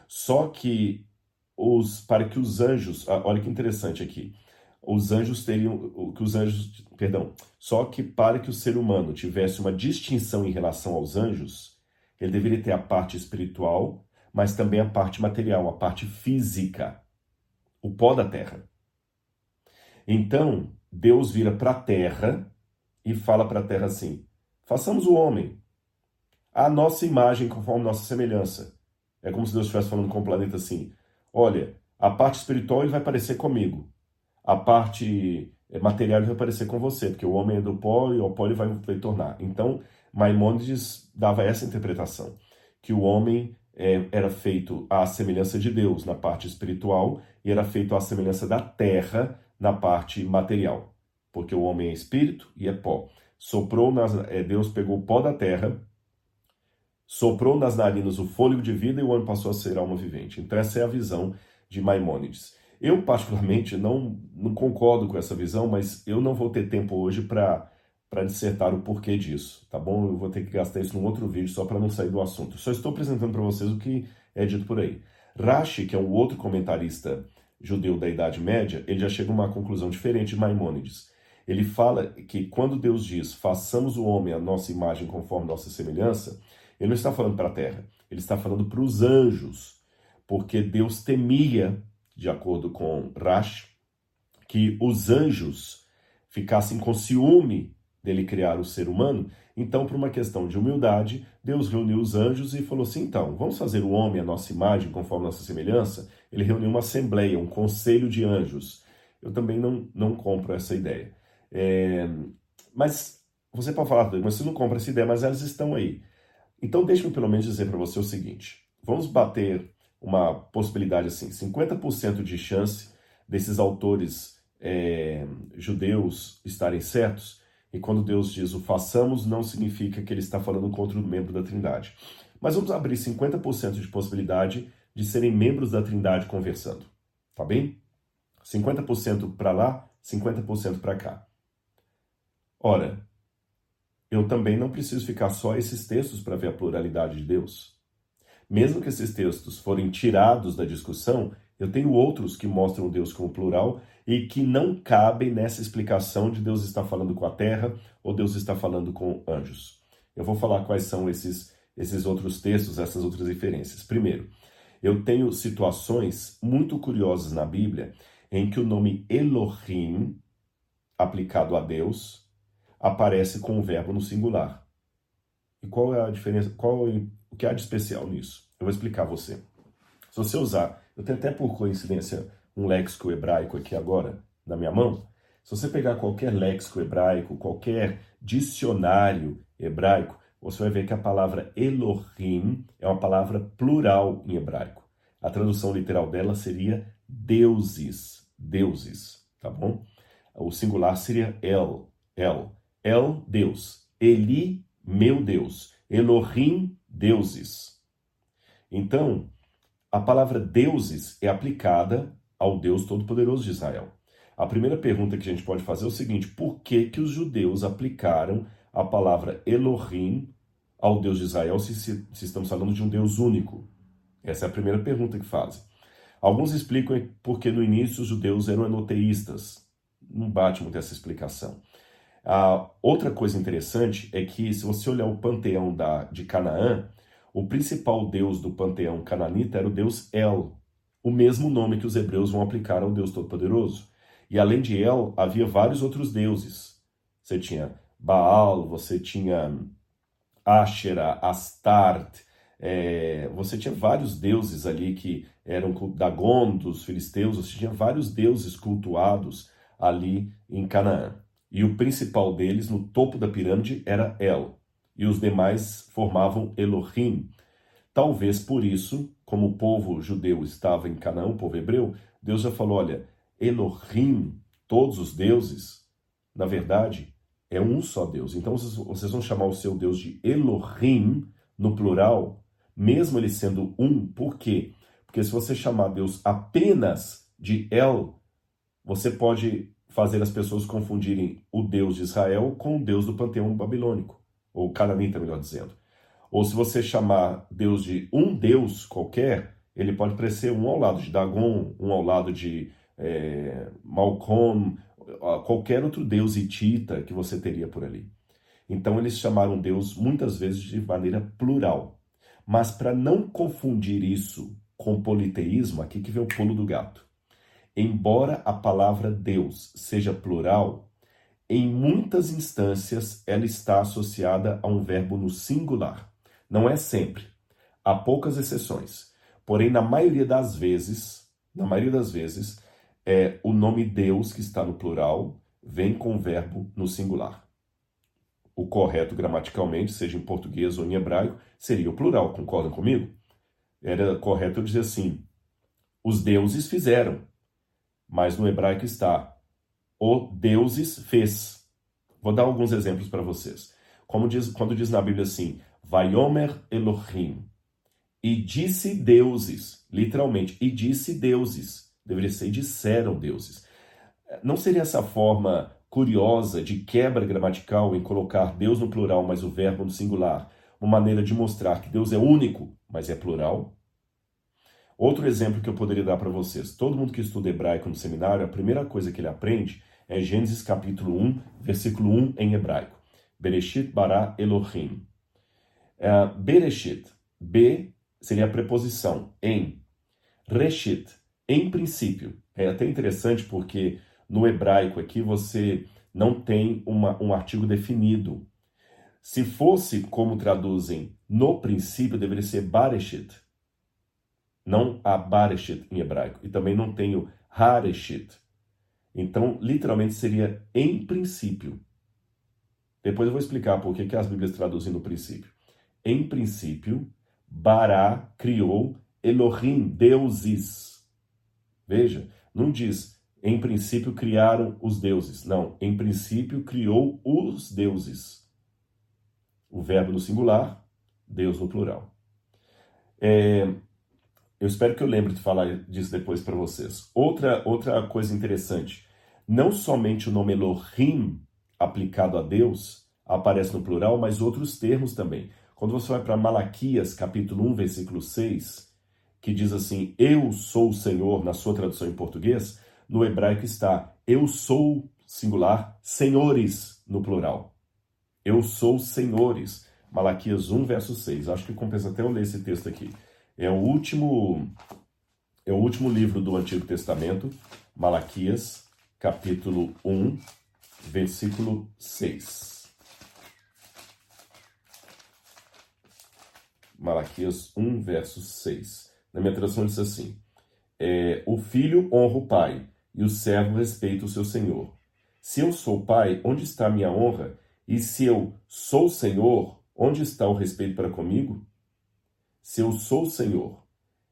Só que os para que os anjos, ah, olha que interessante aqui, os anjos teriam que os anjos, perdão, só que para que o ser humano tivesse uma distinção em relação aos anjos, ele deveria ter a parte espiritual, mas também a parte material, a parte física, o pó da terra. Então, Deus vira para a terra e fala para a terra assim: façamos o homem, a nossa imagem conforme nossa semelhança. É como se Deus estivesse falando com o planeta assim: olha, a parte espiritual ele vai parecer comigo, a parte eh, material ele vai parecer com você, porque o homem é do pó e o pó ele vai, vai tornar. Então, Maimônides dava essa interpretação, que o homem é, era feito à semelhança de Deus na parte espiritual e era feito à semelhança da terra na parte material porque o homem é espírito e é pó. Soprou nas, é, Deus pegou o pó da terra, soprou nas narinas o fôlego de vida e o homem passou a ser alma vivente. Então essa é a visão de Maimônides. Eu particularmente não, não concordo com essa visão, mas eu não vou ter tempo hoje para para dissertar o porquê disso, tá bom? Eu vou ter que gastar isso num outro vídeo só para não sair do assunto. Só estou apresentando para vocês o que é dito por aí. Rashi, que é um outro comentarista judeu da Idade Média, ele já chega a uma conclusão diferente de Maimônides. Ele fala que quando Deus diz façamos o homem a nossa imagem conforme nossa semelhança, ele não está falando para a terra, ele está falando para os anjos, porque Deus temia, de acordo com Rash, que os anjos ficassem com ciúme dele criar o ser humano. Então, por uma questão de humildade, Deus reuniu os anjos e falou assim: então, vamos fazer o homem a nossa imagem conforme nossa semelhança? Ele reuniu uma assembleia, um conselho de anjos. Eu também não, não compro essa ideia. É, mas você pode falar, mas você não compra essa ideia, mas elas estão aí. Então deixe-me pelo menos dizer para você o seguinte: vamos bater uma possibilidade assim, 50% de chance desses autores é, judeus estarem certos. E quando Deus diz o façamos, não significa que ele está falando contra o membro da Trindade. Mas vamos abrir 50% de possibilidade de serem membros da Trindade conversando. Tá bem? 50% para lá, 50% para cá. Ora, eu também não preciso ficar só esses textos para ver a pluralidade de Deus. Mesmo que esses textos forem tirados da discussão, eu tenho outros que mostram Deus como plural e que não cabem nessa explicação de Deus está falando com a terra ou Deus está falando com anjos. Eu vou falar quais são esses, esses outros textos, essas outras referências. Primeiro, eu tenho situações muito curiosas na Bíblia em que o nome Elohim, aplicado a Deus, aparece com o verbo no singular. E qual é a diferença? Qual é, o que há de especial nisso? Eu vou explicar a você. Se você usar, eu tenho até por coincidência um léxico hebraico aqui agora na minha mão. Se você pegar qualquer léxico hebraico, qualquer dicionário hebraico, você vai ver que a palavra Elohim é uma palavra plural em hebraico. A tradução literal dela seria deuses, deuses, tá bom? O singular seria El, El. El, Deus. Eli, meu Deus. Elohim, deuses. Então, a palavra deuses é aplicada ao Deus Todo-Poderoso de Israel. A primeira pergunta que a gente pode fazer é o seguinte: por que, que os judeus aplicaram a palavra Elohim ao Deus de Israel se, se, se estamos falando de um Deus único? Essa é a primeira pergunta que fazem. Alguns explicam porque no início os judeus eram enoteístas, não bate muito essa explicação. Outra coisa interessante é que, se você olhar o panteão da, de Canaã, o principal deus do panteão cananita era o deus El, o mesmo nome que os hebreus vão aplicar ao Deus Todo-Poderoso. E além de El, havia vários outros deuses. Você tinha Baal, você tinha Asherah, Astarte, é, você tinha vários deuses ali que eram Dagon dos filisteus, você tinha vários deuses cultuados ali em Canaã. E o principal deles, no topo da pirâmide, era El, e os demais formavam Elohim. Talvez por isso, como o povo judeu estava em Canaã, o povo hebreu, Deus já falou: olha, Elohim, todos os deuses, na verdade, é um só Deus. Então vocês vão chamar o seu Deus de Elohim, no plural, mesmo ele sendo um, por quê? Porque se você chamar Deus apenas de El, você pode fazer as pessoas confundirem o Deus de Israel com o Deus do panteão babilônico, ou cananita, melhor dizendo. Ou se você chamar Deus de um Deus qualquer, ele pode parecer um ao lado de Dagon, um ao lado de é, Malcom, qualquer outro Deus hitita que você teria por ali. Então eles chamaram Deus muitas vezes de maneira plural. Mas para não confundir isso com politeísmo, aqui que vem o pulo do gato. Embora a palavra Deus seja plural, em muitas instâncias ela está associada a um verbo no singular. Não é sempre. Há poucas exceções. Porém, na maioria das vezes, na maioria das vezes, é o nome Deus que está no plural vem com o verbo no singular o correto gramaticalmente, seja em português ou em hebraico, seria o plural, concordam comigo? Era correto eu dizer assim: os deuses fizeram, mas no hebraico está o deuses fez. Vou dar alguns exemplos para vocês. Como diz, quando diz na Bíblia assim, Vayomer Elohim, e disse deuses, literalmente, e disse deuses, deveria ser disseram deuses. Não seria essa forma curiosa de quebra gramatical em colocar Deus no plural, mas o verbo no singular, uma maneira de mostrar que Deus é único, mas é plural. Outro exemplo que eu poderia dar para vocês: todo mundo que estuda hebraico no seminário, a primeira coisa que ele aprende é Gênesis capítulo 1, versículo 1 em hebraico. Bereshit bara Elohim. É, Bereshit, B seria a preposição em. Reshit, em princípio. É até interessante porque no hebraico aqui você não tem uma, um artigo definido. Se fosse como traduzem no princípio, deveria ser Bareshit. Não a Bareshit em hebraico. E também não tem o Hareshit. Então, literalmente seria em princípio. Depois eu vou explicar por que as Bíblias traduzem no princípio. Em princípio, Bará criou Elohim, deuses. Veja, não diz em princípio criaram os deuses. Não, em princípio criou os deuses. O verbo no singular, Deus no plural. É, eu espero que eu lembre de falar disso depois para vocês. Outra, outra coisa interessante: não somente o nome Elohim aplicado a Deus aparece no plural, mas outros termos também. Quando você vai para Malaquias, capítulo 1, versículo 6, que diz assim: Eu sou o Senhor, na sua tradução em português, no hebraico está eu sou singular, senhores no plural. Eu sou senhores. Malaquias 1, verso 6. Acho que compensa até eu ler esse texto aqui. É o último é o último livro do Antigo Testamento, Malaquias, capítulo 1, versículo 6. Malaquias 1, verso 6. Na minha tradução diz assim: é, O filho honra o pai, e o servo respeita o seu senhor. Se eu sou pai, onde está a minha honra? E se eu sou senhor, onde está o respeito para comigo? Se eu sou senhor,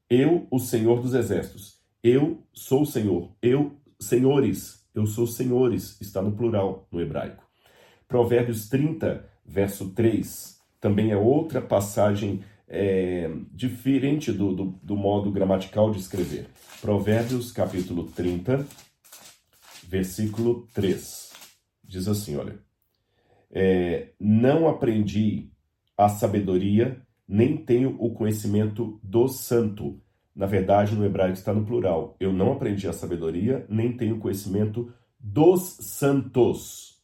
eu, o senhor dos exércitos, eu sou o senhor, eu, senhores, eu sou senhores, está no plural no hebraico. Provérbios 30, verso 3, também é outra passagem é, diferente do, do, do modo gramatical de escrever. Provérbios capítulo 30, versículo 3. Diz assim: olha, é, não aprendi a sabedoria, nem tenho o conhecimento do santo. Na verdade, no hebraico está no plural. Eu não aprendi a sabedoria, nem tenho conhecimento dos santos.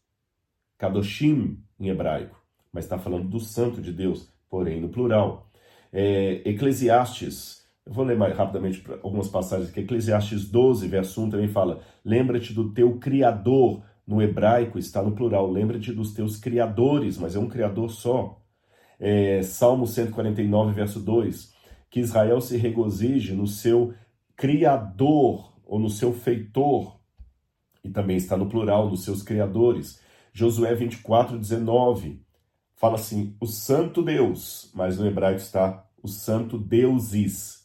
Kadoshim em hebraico, mas está falando do santo de Deus, porém no plural. É, Eclesiastes, eu vou ler mais rapidamente algumas passagens aqui. Eclesiastes 12, verso 1 também fala: Lembra-te do teu Criador. No hebraico está no plural. Lembra-te dos teus criadores, mas é um criador só. É, Salmo 149, verso 2: Que Israel se regozije no seu Criador ou no seu feitor. E também está no plural, nos seus criadores. Josué 24, 19 fala assim: o Santo Deus, mas no hebraico está o Santo Deuses.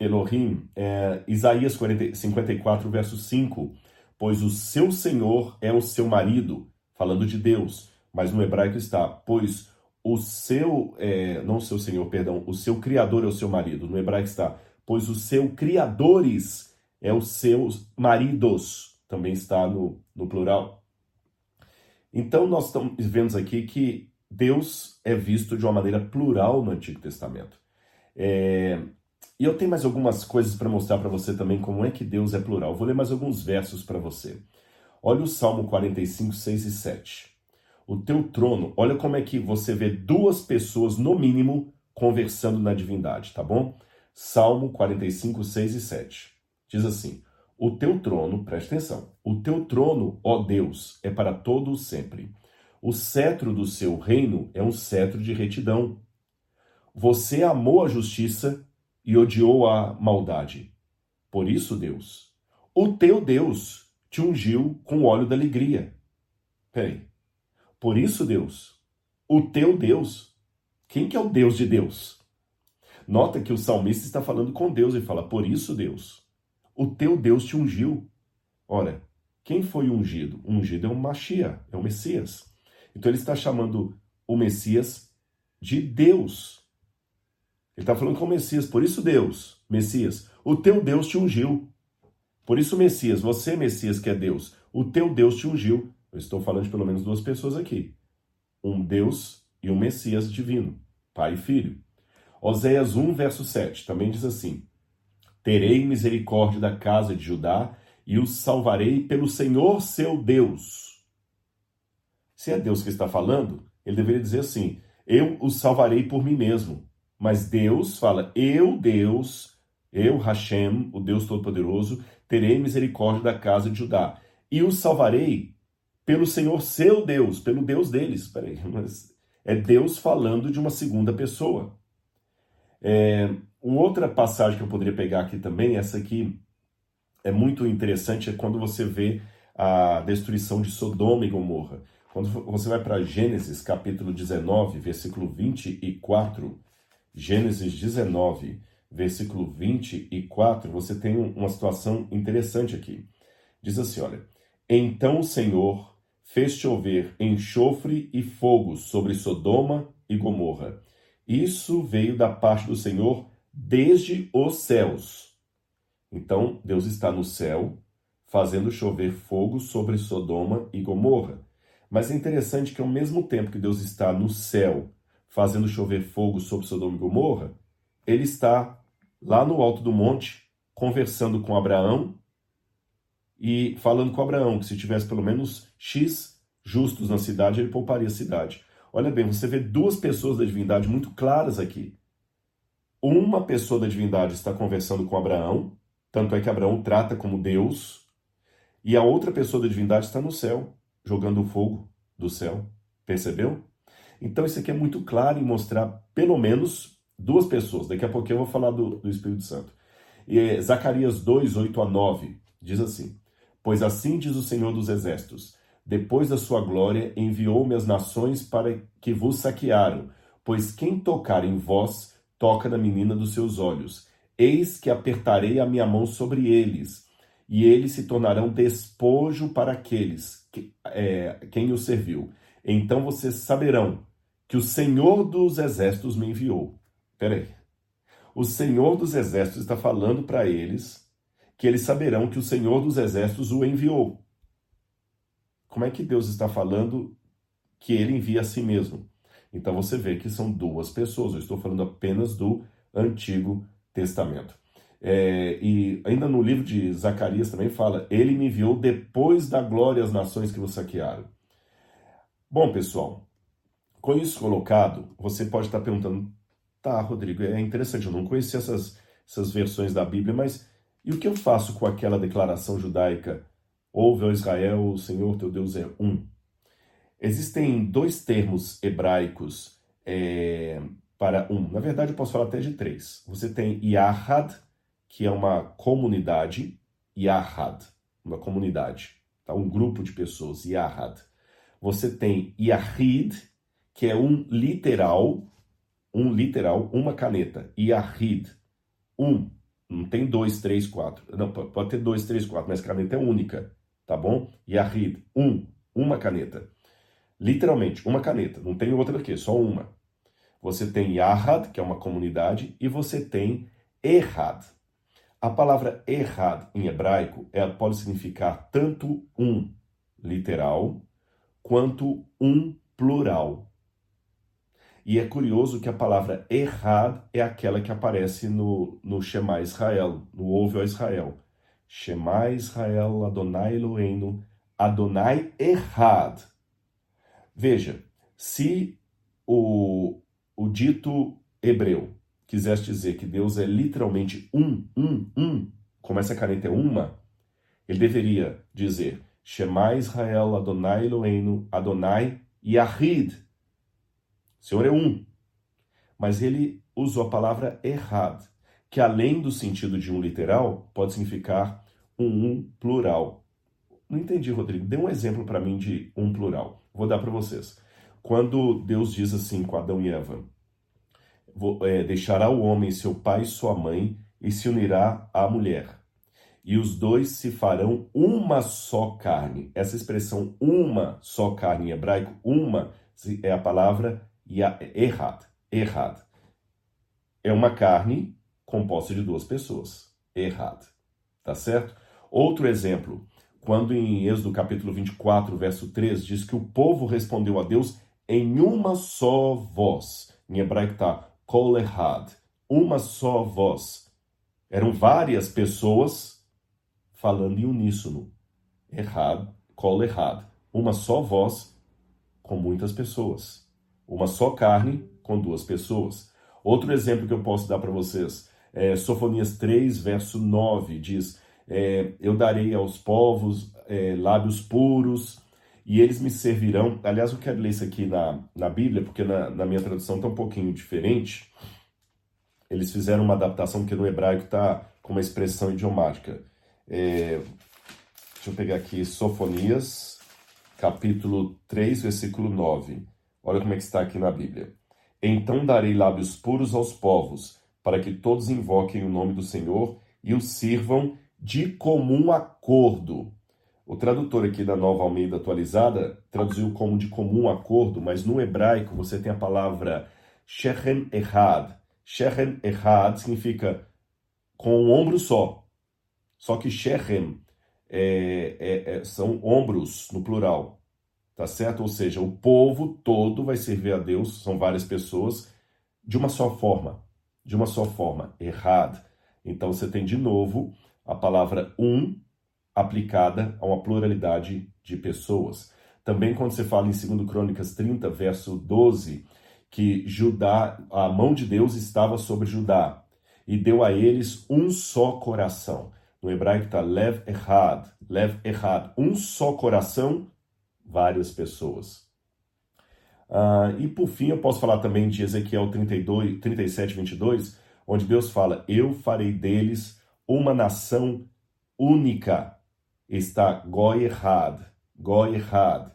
Elohim, é, Isaías 40, 54, verso 5, pois o seu Senhor é o seu marido, falando de Deus, mas no hebraico está, pois o seu, é, não o seu Senhor, perdão, o seu Criador é o seu marido, no hebraico está, pois o seu Criadores é os seus maridos, também está no, no plural. Então nós estamos vendo aqui que Deus é visto de uma maneira plural no Antigo Testamento. É, e eu tenho mais algumas coisas para mostrar para você também como é que Deus é plural. Vou ler mais alguns versos para você. Olha o Salmo 45, 6 e 7. O teu trono, olha como é que você vê duas pessoas, no mínimo, conversando na divindade, tá bom? Salmo 45, 6 e 7. Diz assim: O teu trono, preste atenção, o teu trono, ó Deus, é para todo sempre. O cetro do seu reino é um cetro de retidão. Você amou a justiça e odiou a maldade. Por isso, Deus, o teu Deus te ungiu com o óleo da alegria. Peraí. Por isso, Deus, o teu Deus. Quem que é o Deus de Deus? Nota que o salmista está falando com Deus e fala: Por isso, Deus, o teu Deus te ungiu. Ora, quem foi ungido? ungido é um Machia, é o Messias. Então ele está chamando o Messias de Deus. Ele está falando com o Messias, por isso Deus, Messias, o teu Deus te ungiu. Por isso, Messias, você, Messias, que é Deus, o teu Deus te ungiu. Eu estou falando de pelo menos duas pessoas aqui: um Deus e um Messias divino, pai e filho. Oséias 1, verso 7 também diz assim: Terei misericórdia da casa de Judá e os salvarei pelo Senhor seu Deus. Se é Deus que está falando, ele deveria dizer assim: Eu os salvarei por mim mesmo. Mas Deus fala: Eu, Deus, eu, Hashem, o Deus Todo-Poderoso, terei misericórdia da casa de Judá e os salvarei pelo Senhor seu Deus, pelo Deus deles. Peraí, mas é Deus falando de uma segunda pessoa. É, uma outra passagem que eu poderia pegar aqui também, essa aqui é muito interessante, é quando você vê a destruição de Sodoma e Gomorra. Quando você vai para Gênesis capítulo 19, versículo 24, Gênesis 19, versículo 24, você tem uma situação interessante aqui. Diz assim: olha, então o Senhor fez chover enxofre e fogo sobre Sodoma e Gomorra. Isso veio da parte do Senhor desde os céus. Então, Deus está no céu, fazendo chover fogo sobre Sodoma e Gomorra. Mas é interessante que, ao mesmo tempo que Deus está no céu, fazendo chover fogo sobre Sodoma e Gomorra, ele está lá no alto do monte, conversando com Abraão e falando com Abraão que se tivesse pelo menos X justos na cidade, ele pouparia a cidade. Olha bem, você vê duas pessoas da divindade muito claras aqui. Uma pessoa da divindade está conversando com Abraão, tanto é que Abraão trata como Deus, e a outra pessoa da divindade está no céu, jogando fogo do céu. Percebeu? Então, isso aqui é muito claro em mostrar pelo menos duas pessoas. Daqui a pouquinho eu vou falar do, do Espírito Santo. E é, Zacarias 2, 8 a 9 diz assim: Pois assim diz o Senhor dos Exércitos: Depois da sua glória, enviou-me as nações para que vos saquearam. Pois quem tocar em vós, toca na menina dos seus olhos. Eis que apertarei a minha mão sobre eles, e eles se tornarão despojo para aqueles que, é, quem o serviu. Então vocês saberão que o Senhor dos Exércitos me enviou. Peraí. O Senhor dos Exércitos está falando para eles que eles saberão que o Senhor dos Exércitos o enviou. Como é que Deus está falando que ele envia a si mesmo? Então você vê que são duas pessoas. Eu estou falando apenas do Antigo Testamento. É, e ainda no livro de Zacarias também fala: Ele me enviou depois da glória às nações que o saquearam. Bom, pessoal, com isso colocado, você pode estar perguntando: tá, Rodrigo, é interessante, eu não conhecia essas, essas versões da Bíblia, mas e o que eu faço com aquela declaração judaica? Ouve, ó Israel, o Senhor teu Deus é um. Existem dois termos hebraicos é, para um. Na verdade, eu posso falar até de três. Você tem Yahad, que é uma comunidade, Yahad, uma comunidade, tá? um grupo de pessoas, Yahad. Você tem Yahid, que é um literal, um literal, uma caneta, Yahid, um. Não tem dois, três, quatro. Não, pode ter dois, três, quatro, mas caneta é única, tá bom? Yahid, um, uma caneta. Literalmente, uma caneta, não tem outra aqui, só uma. Você tem Yahad, que é uma comunidade, e você tem Errad. A palavra Errad em hebraico ela pode significar tanto um literal quanto um plural. E é curioso que a palavra Errad é aquela que aparece no, no Shema Israel, no Ouve a Israel. Shema Israel Adonai Eloheinu Adonai Errad. Veja, se o, o dito hebreu quisesse dizer que Deus é literalmente um, um, um, como essa caneta é uma, ele deveria dizer Shema Israel Adonai Eloheinu Adonai Yahid. O Senhor é um. Mas ele usou a palavra errad, que além do sentido de um literal, pode significar um um plural. Não entendi, Rodrigo. Dê um exemplo para mim de um plural. Vou dar para vocês. Quando Deus diz assim com Adão e Eva, é, deixará o homem seu pai e sua mãe e se unirá à mulher. E os dois se farão uma só carne. Essa expressão uma só carne em hebraico, uma, é a palavra errad. Errad. É uma carne composta de duas pessoas. Errad. Tá certo? Outro exemplo, quando em Êxodo capítulo 24, verso 3, diz que o povo respondeu a Deus em uma só voz. Em hebraico está kol errad, uma só voz. Eram várias pessoas falando em uníssono. Errad, kol errad, uma só voz com muitas pessoas. Uma só carne com duas pessoas. Outro exemplo que eu posso dar para vocês é Sofonias 3, verso 9, diz: é, Eu darei aos povos é, lábios puros, e eles me servirão. Aliás, eu quero ler isso aqui na, na Bíblia, porque na, na minha tradução está um pouquinho diferente. Eles fizeram uma adaptação que no hebraico está com uma expressão idiomática. É, deixa eu pegar aqui Sofonias, capítulo 3, versículo 9. Olha como é que está aqui na Bíblia. Então darei lábios puros aos povos, para que todos invoquem o nome do Senhor e o sirvam de comum acordo. O tradutor aqui da Nova Almeida atualizada traduziu como de comum acordo, mas no hebraico você tem a palavra shechem errad. Shechem errad significa com um ombro só. Só que shechem é, é, é, são ombros no plural, tá certo? Ou seja, o povo todo vai servir a Deus, são várias pessoas, de uma só forma, de uma só forma, errad. Então você tem de novo a palavra um aplicada a uma pluralidade de pessoas. Também quando você fala em 2 Crônicas 30, verso 12, que Judá, a mão de Deus estava sobre Judá e deu a eles um só coração. No hebraico está lev errad, lev errad, um só coração, várias pessoas. Uh, e por fim, eu posso falar também de Ezequiel 32, 37, 22, onde Deus fala: Eu farei deles uma nação única está Goyerhad, Goyerhad,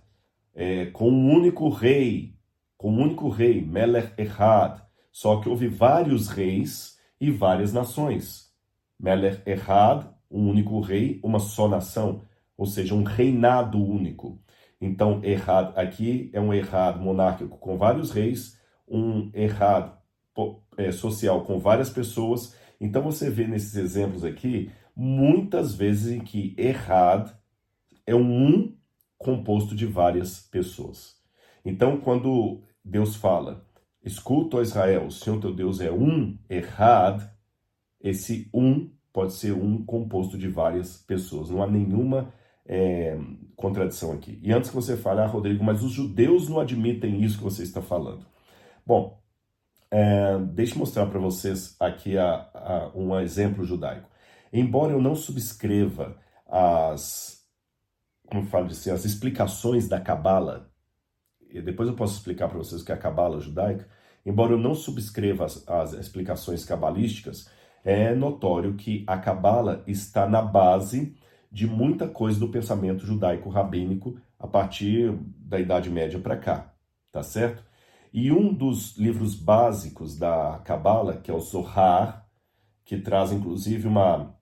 é, com um único rei, com um único rei, Melech Erhad. Só que houve vários reis e várias nações. Melech Erhad, um único rei, uma só nação, ou seja, um reinado único. Então, Erhad aqui é um Erhad monárquico com vários reis, um Erhad é, social com várias pessoas. Então, você vê nesses exemplos aqui muitas vezes em que errad é um um composto de várias pessoas. Então, quando Deus fala, escuta, ó Israel, o Senhor teu Deus é um, errad, esse um pode ser um composto de várias pessoas. Não há nenhuma é, contradição aqui. E antes que você fale, ah, Rodrigo, mas os judeus não admitem isso que você está falando. Bom, é, deixe eu mostrar para vocês aqui a, a, um exemplo judaico. Embora eu não subscreva as, como falo assim, as explicações da Cabala, e depois eu posso explicar para vocês o que é a Cabala judaica, embora eu não subscreva as, as explicações cabalísticas, é notório que a Cabala está na base de muita coisa do pensamento judaico rabínico a partir da Idade Média para cá, tá certo? E um dos livros básicos da Cabala, que é o Zohar, que traz inclusive uma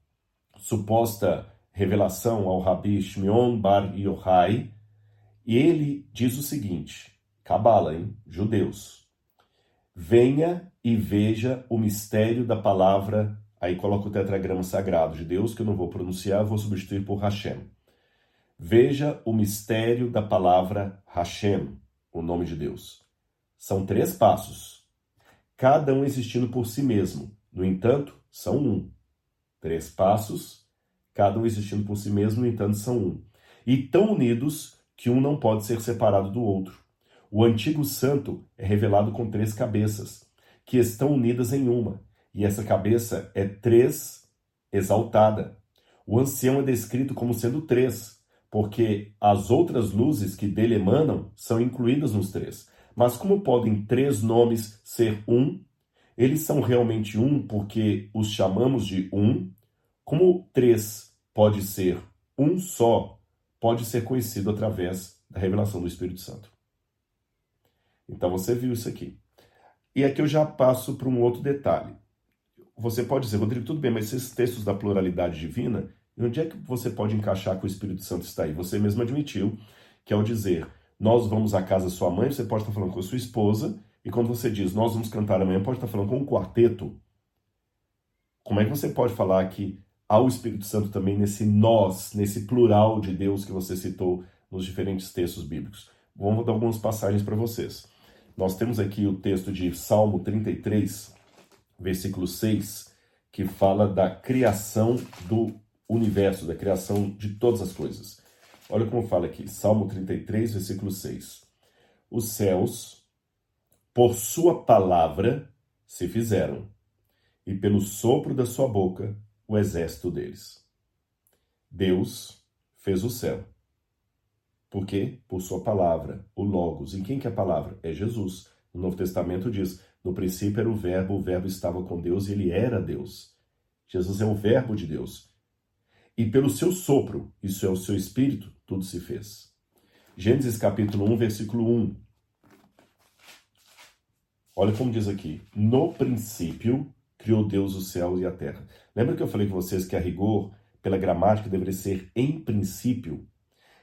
suposta revelação ao Rabi Shimon Bar Yochai, e ele diz o seguinte: Cabala, hein? Judeus. Venha e veja o mistério da palavra Aí coloca o tetragrama sagrado de Deus, que eu não vou pronunciar, vou substituir por Hashem. Veja o mistério da palavra Hashem, o nome de Deus. São três passos, cada um existindo por si mesmo. No entanto, são um. Três passos, cada um existindo por si mesmo, no entanto, são um. E tão unidos que um não pode ser separado do outro. O antigo santo é revelado com três cabeças, que estão unidas em uma e essa cabeça é três exaltada. O ancião é descrito como sendo três, porque as outras luzes que dele emanam são incluídas nos três. Mas como podem três nomes ser um? Eles são realmente um porque os chamamos de um? Como três pode ser um só, pode ser conhecido através da revelação do Espírito Santo. Então você viu isso aqui. E aqui eu já passo para um outro detalhe você pode dizer, Rodrigo, tudo bem, mas esses textos da pluralidade divina, onde é que você pode encaixar que o Espírito Santo está aí? Você mesmo admitiu que ao dizer nós vamos à casa da sua mãe, você pode estar falando com a sua esposa, e quando você diz nós vamos cantar amanhã, pode estar falando com um quarteto. Como é que você pode falar que há o Espírito Santo também nesse nós, nesse plural de Deus que você citou nos diferentes textos bíblicos? Vamos dar algumas passagens para vocês. Nós temos aqui o texto de Salmo 33, versículo 6, que fala da criação do universo, da criação de todas as coisas. Olha como fala aqui, Salmo 33, versículo 6. Os céus, por sua palavra, se fizeram, e pelo sopro da sua boca, o exército deles. Deus fez o céu. Por quê? Por sua palavra, o Logos. Em quem que é a palavra? É Jesus. O Novo Testamento diz: no princípio era o Verbo, o Verbo estava com Deus e ele era Deus. Jesus é o Verbo de Deus. E pelo seu sopro, isso é o seu espírito, tudo se fez. Gênesis capítulo 1, versículo 1. Olha como diz aqui: No princípio criou Deus o céu e a terra. Lembra que eu falei com vocês que a rigor, pela gramática, deveria ser em princípio?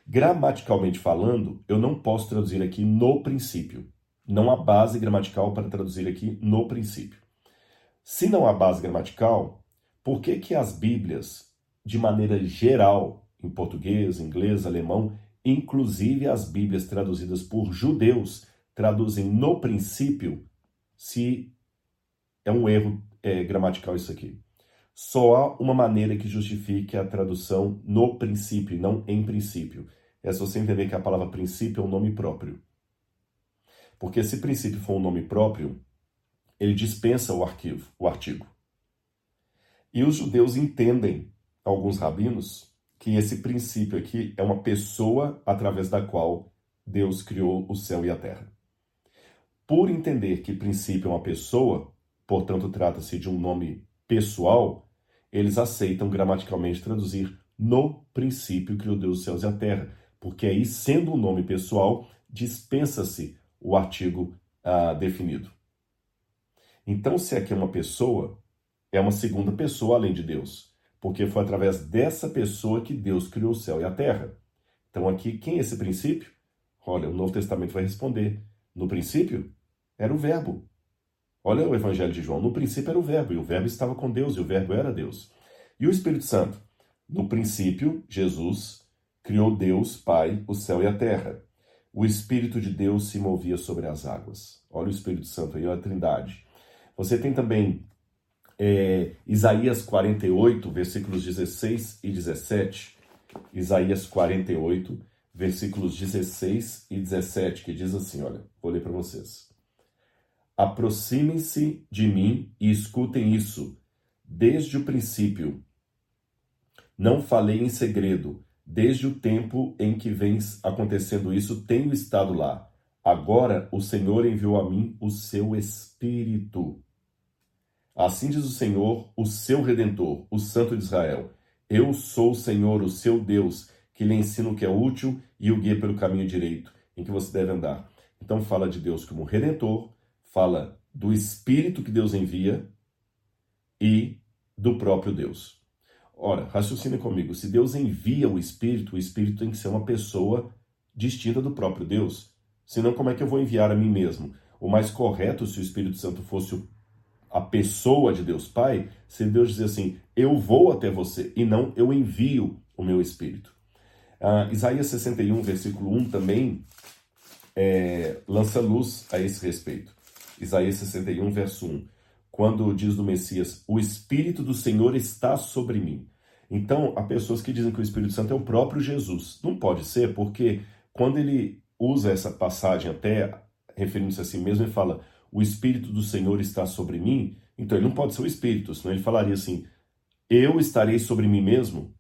Gramaticalmente falando, eu não posso traduzir aqui no princípio. Não há base gramatical para traduzir aqui no princípio. Se não há base gramatical, por que, que as Bíblias, de maneira geral, em português, inglês, alemão, inclusive as Bíblias traduzidas por judeus, traduzem no princípio, se é um erro é, gramatical isso aqui? Só há uma maneira que justifique a tradução no princípio, não em princípio. É se você entender que a palavra princípio é um nome próprio. Porque se princípio for um nome próprio, ele dispensa o arquivo, o artigo. E os judeus entendem, alguns rabinos, que esse princípio aqui é uma pessoa através da qual Deus criou o céu e a terra. Por entender que princípio é uma pessoa, portanto trata-se de um nome pessoal, eles aceitam gramaticalmente traduzir no princípio criou Deus os céus e a terra, porque aí, sendo um nome pessoal, dispensa-se o artigo ah, definido. Então, se aqui é uma pessoa, é uma segunda pessoa além de Deus, porque foi através dessa pessoa que Deus criou o céu e a terra. Então, aqui, quem é esse princípio? Olha, o Novo Testamento vai responder. No princípio, era o Verbo. Olha o Evangelho de João. No princípio era o Verbo, e o Verbo estava com Deus, e o Verbo era Deus. E o Espírito Santo? No princípio, Jesus criou Deus, Pai, o céu e a terra o Espírito de Deus se movia sobre as águas. Olha o Espírito Santo aí, olha a Trindade. Você tem também é, Isaías 48, versículos 16 e 17. Isaías 48, versículos 16 e 17, que diz assim: olha, vou ler para vocês. Aproximem-se de mim e escutem isso, desde o princípio. Não falei em segredo, desde o tempo em que vens acontecendo isso, tenho estado lá. Agora o Senhor enviou a mim o seu Espírito. Assim diz o Senhor, o seu Redentor, o Santo de Israel. Eu sou o Senhor, o seu Deus, que lhe ensina o que é útil e o guia pelo caminho direito em que você deve andar. Então fala de Deus como Redentor, fala do Espírito que Deus envia e do próprio Deus. Ora, raciocine comigo. Se Deus envia o Espírito, o Espírito tem que ser uma pessoa distinta do próprio Deus. Senão, como é que eu vou enviar a mim mesmo? O mais correto, se o Espírito Santo fosse a pessoa de Deus Pai, seria Deus dizer assim: Eu vou até você, e não eu envio o meu Espírito. Uh, Isaías 61, versículo 1 também é, lança luz a esse respeito. Isaías 61, verso 1. Quando diz do Messias, o Espírito do Senhor está sobre mim. Então, há pessoas que dizem que o Espírito Santo é o próprio Jesus. Não pode ser, porque quando ele usa essa passagem até referindo-se a si mesmo, ele fala, o Espírito do Senhor está sobre mim, então ele não pode ser o Espírito, senão ele falaria assim, eu estarei sobre mim mesmo.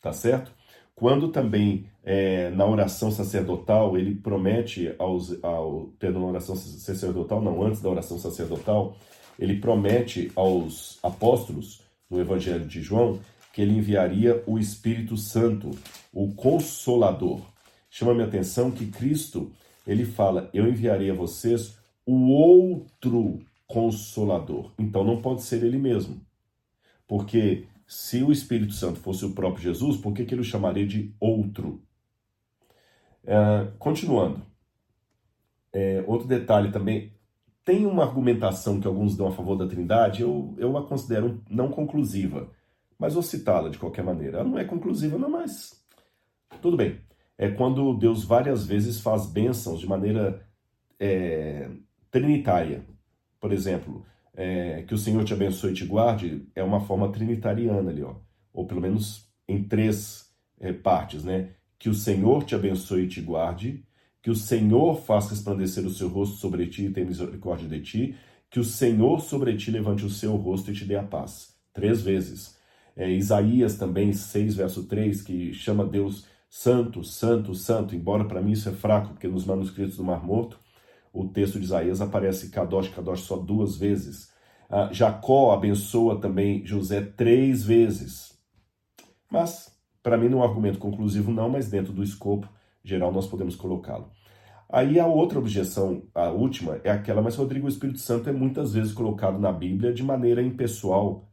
Tá certo? Quando também é, na oração sacerdotal ele promete aos, ao, perdão, na oração sacerdotal, não, antes da oração sacerdotal, ele promete aos apóstolos no Evangelho de João que ele enviaria o Espírito Santo, o Consolador. Chama minha atenção que Cristo ele fala: Eu enviarei a vocês o outro Consolador. Então não pode ser ele mesmo, porque se o Espírito Santo fosse o próprio Jesus, por que, que ele o chamaria de outro? É, continuando, é, outro detalhe também, tem uma argumentação que alguns dão a favor da Trindade, eu, eu a considero não conclusiva, mas vou citá-la de qualquer maneira. Ela não é conclusiva, não, mas tudo bem. É quando Deus várias vezes faz bênçãos de maneira é, trinitária. Por exemplo, é, que o Senhor te abençoe e te guarde, é uma forma trinitariana ali, ó. Ou pelo menos em três é, partes, né? Que o Senhor te abençoe e te guarde, que o Senhor faça resplandecer o seu rosto sobre ti e tenha misericórdia de ti, que o Senhor sobre ti levante o seu rosto e te dê a paz. Três vezes. É, Isaías também, 6, verso 3, que chama Deus santo, santo, santo, embora para mim isso é fraco, porque nos manuscritos do Mar Morto o texto de Isaías aparece Kadosh, Kadosh só duas vezes. Ah, Jacó abençoa também José três vezes. Mas, para mim, não é um argumento conclusivo, não, mas dentro do escopo geral nós podemos colocá-lo. Aí a outra objeção, a última, é aquela, mas Rodrigo, o Espírito Santo é muitas vezes colocado na Bíblia de maneira impessoal.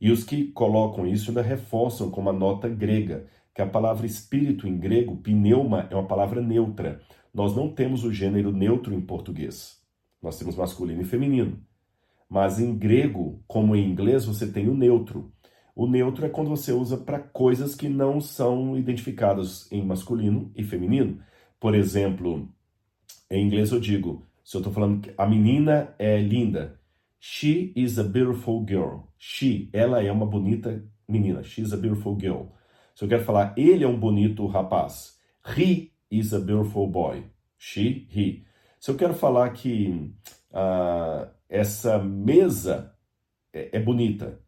E os que colocam isso ainda reforçam com uma nota grega, que a palavra espírito em grego, pneuma, é uma palavra neutra nós não temos o gênero neutro em português. Nós temos masculino e feminino. Mas em grego, como em inglês, você tem o neutro. O neutro é quando você usa para coisas que não são identificadas em masculino e feminino. Por exemplo, em inglês eu digo, se eu estou falando que a menina é linda, she is a beautiful girl. She, ela é uma bonita menina. She is a beautiful girl. Se eu quero falar, ele é um bonito rapaz. He is a beautiful boy. She, he. Se eu quero falar que uh, essa mesa é, é, bonita,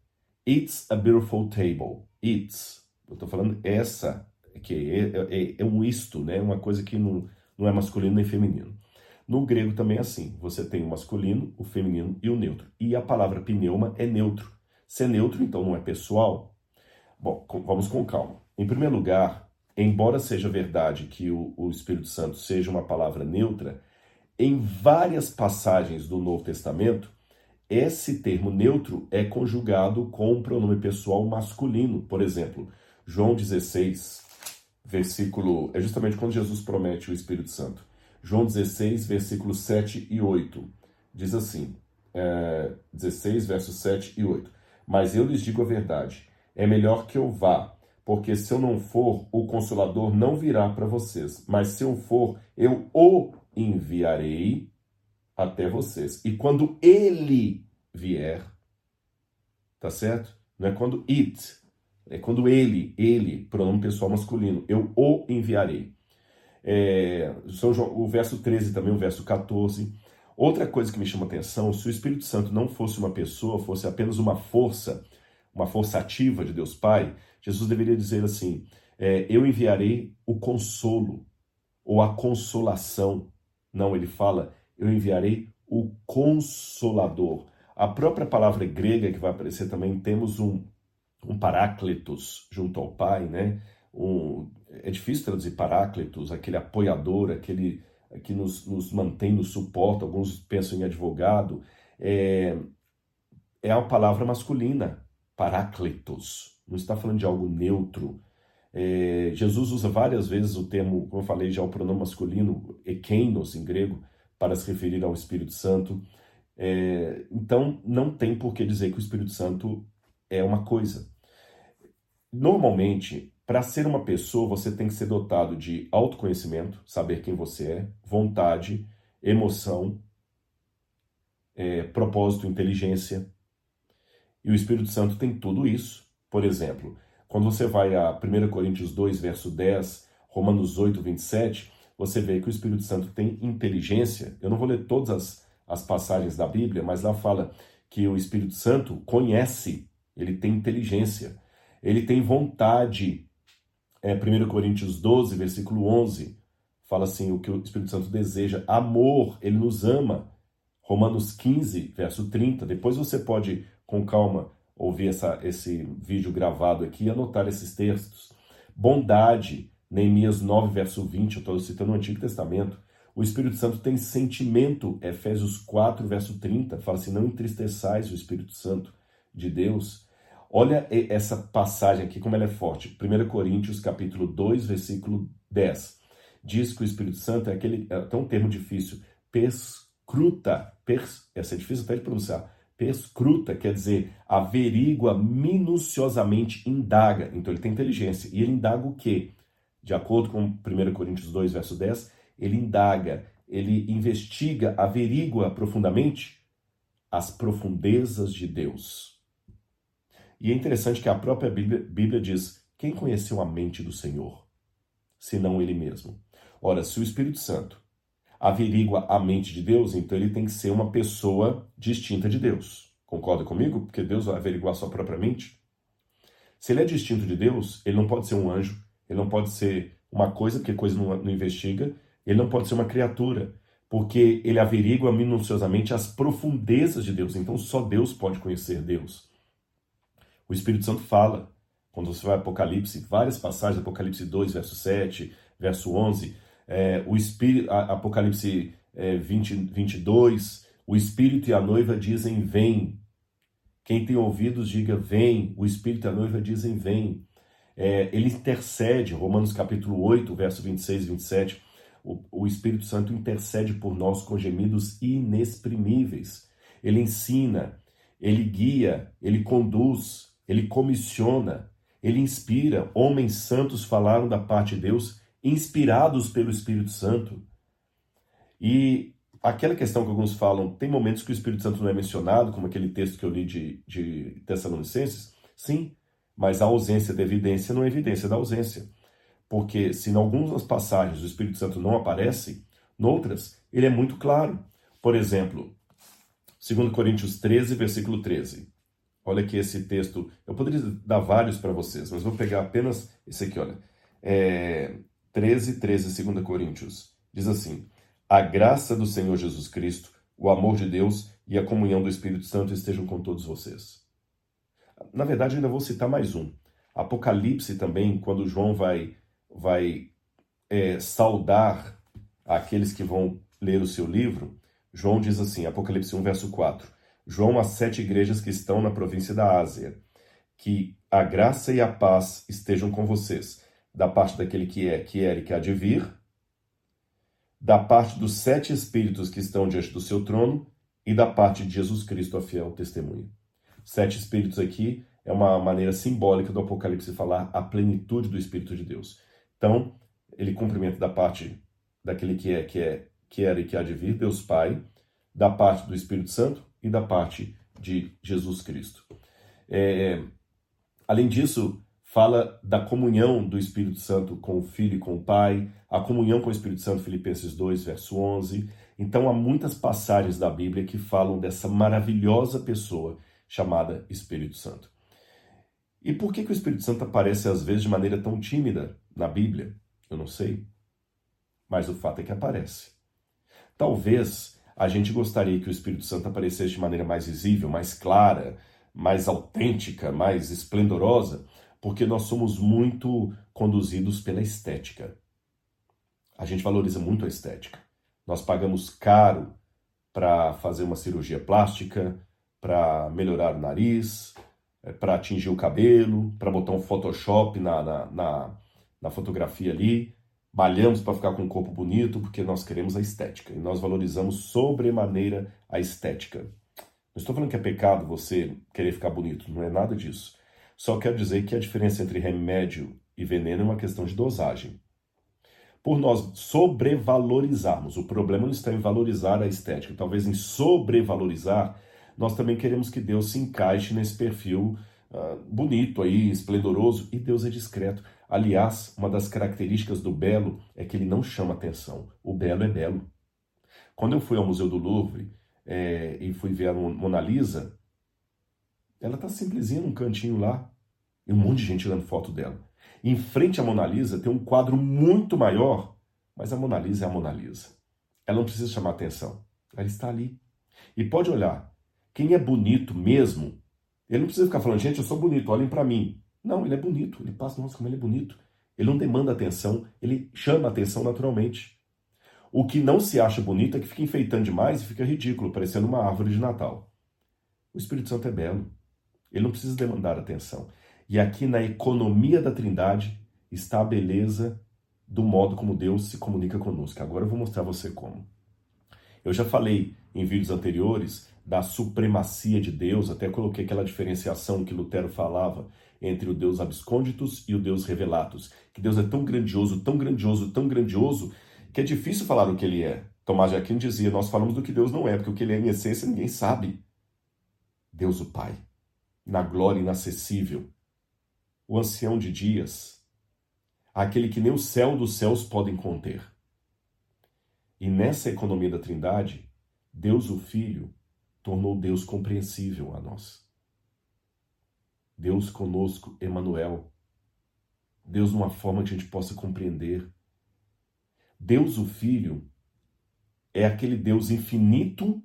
it's a beautiful table. It's. Eu estou falando essa, que é, é, é, um isto, né? Uma coisa que não, não é masculino nem feminino. No grego também é assim. Você tem o masculino, o feminino e o neutro. E a palavra pneuma é neutro. Se é neutro, então não é pessoal. Bom, vamos com calma. Em primeiro lugar, embora seja verdade que o, o Espírito Santo seja uma palavra neutra, em várias passagens do Novo Testamento, esse termo neutro é conjugado com o pronome pessoal masculino. Por exemplo, João 16, versículo. É justamente quando Jesus promete o Espírito Santo. João 16, versículos 7 e 8. Diz assim: é, 16, versos 7 e 8. Mas eu lhes digo a verdade: é melhor que eu vá, porque se eu não for, o consolador não virá para vocês, mas se eu for, eu o enviarei até vocês. E quando ele vier, tá certo? Não é quando it, é quando ele, ele, pronome pessoal masculino, eu o enviarei. É, João, o verso 13 também, o verso 14. Outra coisa que me chama atenção, se o Espírito Santo não fosse uma pessoa, fosse apenas uma força, uma força ativa de Deus Pai, Jesus deveria dizer assim: é, Eu enviarei o consolo ou a consolação. Não, ele fala: Eu enviarei o consolador. A própria palavra grega que vai aparecer também, temos um, um paráclitos junto ao Pai, né? Um, é difícil traduzir paráclitos, aquele apoiador, aquele que nos, nos mantém no suporte, alguns pensam em advogado. É, é a palavra masculina, paráclitos. Não está falando de algo neutro. É, Jesus usa várias vezes o termo, como eu falei já, o pronome masculino, ekeinos em grego, para se referir ao Espírito Santo. É, então, não tem por que dizer que o Espírito Santo é uma coisa. Normalmente, para ser uma pessoa, você tem que ser dotado de autoconhecimento, saber quem você é, vontade, emoção, é, propósito, inteligência. E o Espírito Santo tem tudo isso. Por exemplo, quando você vai a 1 Coríntios 2, verso 10, Romanos 8, 27, você vê que o Espírito Santo tem inteligência. Eu não vou ler todas as, as passagens da Bíblia, mas lá fala que o Espírito Santo conhece, ele tem inteligência, ele tem vontade, é, 1 Coríntios 12, versículo 11, fala assim: o que o Espírito Santo deseja, amor, ele nos ama. Romanos 15, verso 30. Depois você pode, com calma, ouvir essa, esse vídeo gravado aqui e anotar esses textos. Bondade, Neemias 9, verso 20, eu estou citando o Antigo Testamento. O Espírito Santo tem sentimento, Efésios 4, verso 30, fala assim: não entristeçais o Espírito Santo de Deus. Olha essa passagem aqui, como ela é forte. 1 Coríntios, capítulo 2, versículo 10. Diz que o Espírito Santo é aquele, é até um termo difícil, perscruta, pers, essa é difícil até de pronunciar, perscruta, quer dizer, averigua minuciosamente, indaga. Então ele tem inteligência. E ele indaga o quê? De acordo com 1 Coríntios 2, verso 10, ele indaga, ele investiga, averigua profundamente as profundezas de Deus. E é interessante que a própria Bíblia, Bíblia diz: quem conheceu a mente do Senhor, senão Ele mesmo? Ora, se o Espírito Santo averigua a mente de Deus, então ele tem que ser uma pessoa distinta de Deus. Concorda comigo? Porque Deus vai averiguar sua própria mente. Se ele é distinto de Deus, ele não pode ser um anjo, ele não pode ser uma coisa, porque coisa não, não investiga, ele não pode ser uma criatura, porque ele averigua minuciosamente as profundezas de Deus. Então só Deus pode conhecer Deus. O Espírito Santo fala. Quando você vai Apocalipse, várias passagens, Apocalipse 2, verso 7, verso 11, é, o Espírito, Apocalipse é, 20, 22, o Espírito e a noiva dizem vem. Quem tem ouvidos, diga vem. O Espírito e a noiva dizem vem. É, ele intercede, Romanos capítulo 8, verso 26 e 27, o, o Espírito Santo intercede por nós com gemidos inexprimíveis. Ele ensina, ele guia, ele conduz, ele comissiona, ele inspira. Homens santos falaram da parte de Deus, inspirados pelo Espírito Santo. E aquela questão que alguns falam, tem momentos que o Espírito Santo não é mencionado, como aquele texto que eu li de, de Tessalonicenses? Sim, mas a ausência da evidência não é evidência da ausência. Porque se em algumas passagens o Espírito Santo não aparece, noutras ele é muito claro. Por exemplo, 2 Coríntios 13, versículo 13. Olha aqui esse texto. Eu poderia dar vários para vocês, mas vou pegar apenas esse aqui, olha. É 13, 13, 2 Coríntios. Diz assim: A graça do Senhor Jesus Cristo, o amor de Deus e a comunhão do Espírito Santo estejam com todos vocês. Na verdade, ainda vou citar mais um. Apocalipse também, quando João vai, vai é, saudar aqueles que vão ler o seu livro, João diz assim, Apocalipse 1, verso 4. João às sete igrejas que estão na província da Ásia. Que a graça e a paz estejam com vocês, da parte daquele que é, que era e que há de vir, da parte dos sete espíritos que estão diante do seu trono e da parte de Jesus Cristo, a fiel testemunha. Sete espíritos aqui é uma maneira simbólica do Apocalipse falar a plenitude do Espírito de Deus. Então, ele cumprimenta da parte daquele que é, que é, que era e que há de vir, Deus Pai, da parte do Espírito Santo e da parte de Jesus Cristo. É, além disso, fala da comunhão do Espírito Santo com o Filho e com o Pai, a comunhão com o Espírito Santo, Filipenses 2, verso 11. Então, há muitas passagens da Bíblia que falam dessa maravilhosa pessoa chamada Espírito Santo. E por que, que o Espírito Santo aparece às vezes de maneira tão tímida na Bíblia? Eu não sei. Mas o fato é que aparece. Talvez a gente gostaria que o Espírito Santo aparecesse de maneira mais visível, mais clara, mais autêntica, mais esplendorosa, porque nós somos muito conduzidos pela estética. A gente valoriza muito a estética. Nós pagamos caro para fazer uma cirurgia plástica, para melhorar o nariz, é, para atingir o cabelo, para botar um Photoshop na, na, na, na fotografia ali. Malhamos para ficar com um corpo bonito porque nós queremos a estética e nós valorizamos sobremaneira a estética. Não estou falando que é pecado você querer ficar bonito, não é nada disso. Só quero dizer que a diferença entre remédio e veneno é uma questão de dosagem. Por nós sobrevalorizarmos, o problema não está em valorizar a estética, talvez em sobrevalorizar, nós também queremos que Deus se encaixe nesse perfil uh, bonito aí, esplendoroso, e Deus é discreto. Aliás, uma das características do belo é que ele não chama atenção. O belo é belo. Quando eu fui ao Museu do Louvre é, e fui ver a Mona Lisa, ela está simplesinha num cantinho lá. E um monte de gente tirando foto dela. Em frente à Mona Lisa tem um quadro muito maior, mas a Mona Lisa é a Mona Lisa. Ela não precisa chamar atenção. Ela está ali. E pode olhar. Quem é bonito mesmo, ele não precisa ficar falando, gente, eu sou bonito, olhem para mim. Não, ele é bonito. Ele passa, nossa, como ele é bonito. Ele não demanda atenção, ele chama atenção naturalmente. O que não se acha bonito é que fica enfeitando demais e fica ridículo, parecendo uma árvore de Natal. O Espírito Santo é belo. Ele não precisa demandar atenção. E aqui na economia da Trindade está a beleza do modo como Deus se comunica conosco. Agora eu vou mostrar você como. Eu já falei em vídeos anteriores da supremacia de Deus, até coloquei aquela diferenciação que Lutero falava entre o Deus abscônditos e o Deus revelatus, que Deus é tão grandioso, tão grandioso, tão grandioso, que é difícil falar o que ele é. Tomás de Aquino dizia, nós falamos do que Deus não é, porque o que ele é em essência ninguém sabe. Deus o Pai na glória inacessível, o ancião de dias, aquele que nem o céu dos céus podem conter. E nessa economia da Trindade, Deus o Filho tornou Deus compreensível a nós. Deus conosco, Emanuel. Deus numa forma que a gente possa compreender. Deus o Filho é aquele Deus infinito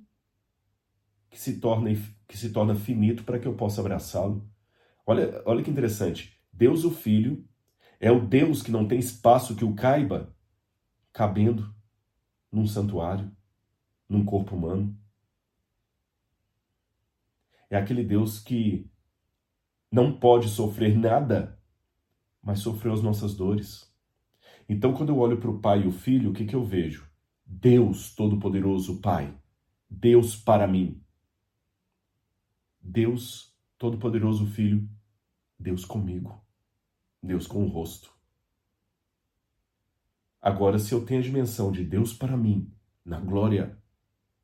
que se torna, que se torna finito para que eu possa abraçá-lo. Olha, olha que interessante. Deus, o Filho, é o Deus que não tem espaço que o caiba cabendo num santuário, num corpo humano. É aquele Deus que não pode sofrer nada, mas sofreu as nossas dores. Então, quando eu olho para o Pai e o Filho, o que, que eu vejo? Deus Todo-Poderoso, Pai. Deus para mim. Deus Todo-Poderoso Filho, Deus comigo, Deus com o rosto. Agora, se eu tenho a dimensão de Deus para mim, na glória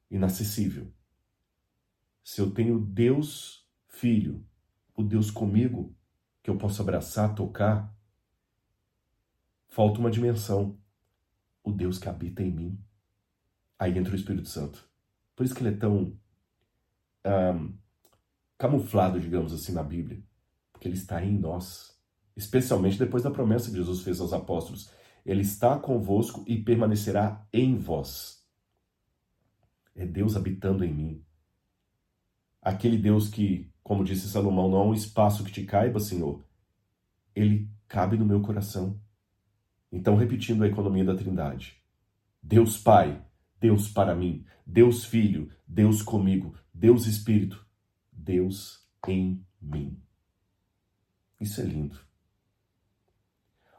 inacessível, se eu tenho Deus Filho, o Deus comigo, que eu posso abraçar, tocar, falta uma dimensão, o Deus que habita em mim. Aí entra o Espírito Santo. Por isso que ele é tão um, camuflado, digamos assim, na Bíblia, porque ele está em nós, especialmente depois da promessa que Jesus fez aos apóstolos. Ele está convosco e permanecerá em vós. É Deus habitando em mim. Aquele Deus que, como disse Salomão, não há um espaço que te caiba, Senhor. Ele cabe no meu coração. Então, repetindo a economia da Trindade: Deus Pai, Deus para mim, Deus Filho, Deus comigo, Deus Espírito, Deus em mim. Isso é lindo.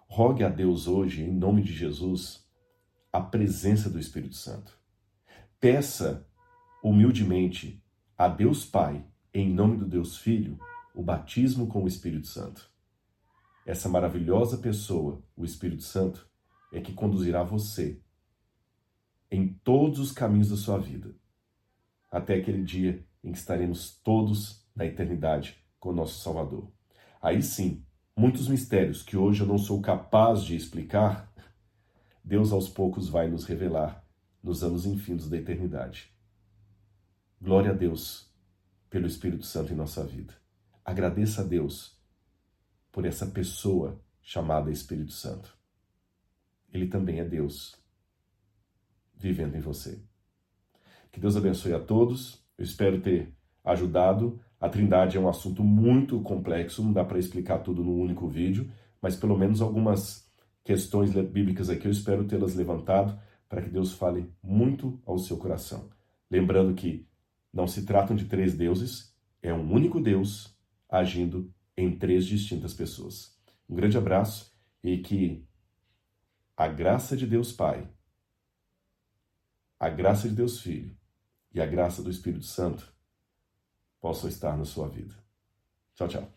Rogue a Deus hoje, em nome de Jesus, a presença do Espírito Santo. Peça humildemente a Deus Pai, em nome do Deus Filho, o batismo com o Espírito Santo. Essa maravilhosa pessoa, o Espírito Santo, é que conduzirá você em todos os caminhos da sua vida, até aquele dia em que estaremos todos na eternidade com o nosso Salvador. Aí sim, muitos mistérios que hoje eu não sou capaz de explicar, Deus aos poucos vai nos revelar nos anos infindos da eternidade. Glória a Deus pelo Espírito Santo em nossa vida. Agradeça a Deus por essa pessoa chamada Espírito Santo. Ele também é Deus vivendo em você. Que Deus abençoe a todos. Eu espero ter ajudado. A Trindade é um assunto muito complexo, não dá para explicar tudo num único vídeo, mas pelo menos algumas questões bíblicas aqui eu espero tê-las levantado para que Deus fale muito ao seu coração. Lembrando que não se tratam de três deuses, é um único Deus agindo em três distintas pessoas. Um grande abraço e que a graça de Deus Pai, a graça de Deus Filho e a graça do Espírito Santo possam estar na sua vida. Tchau, tchau.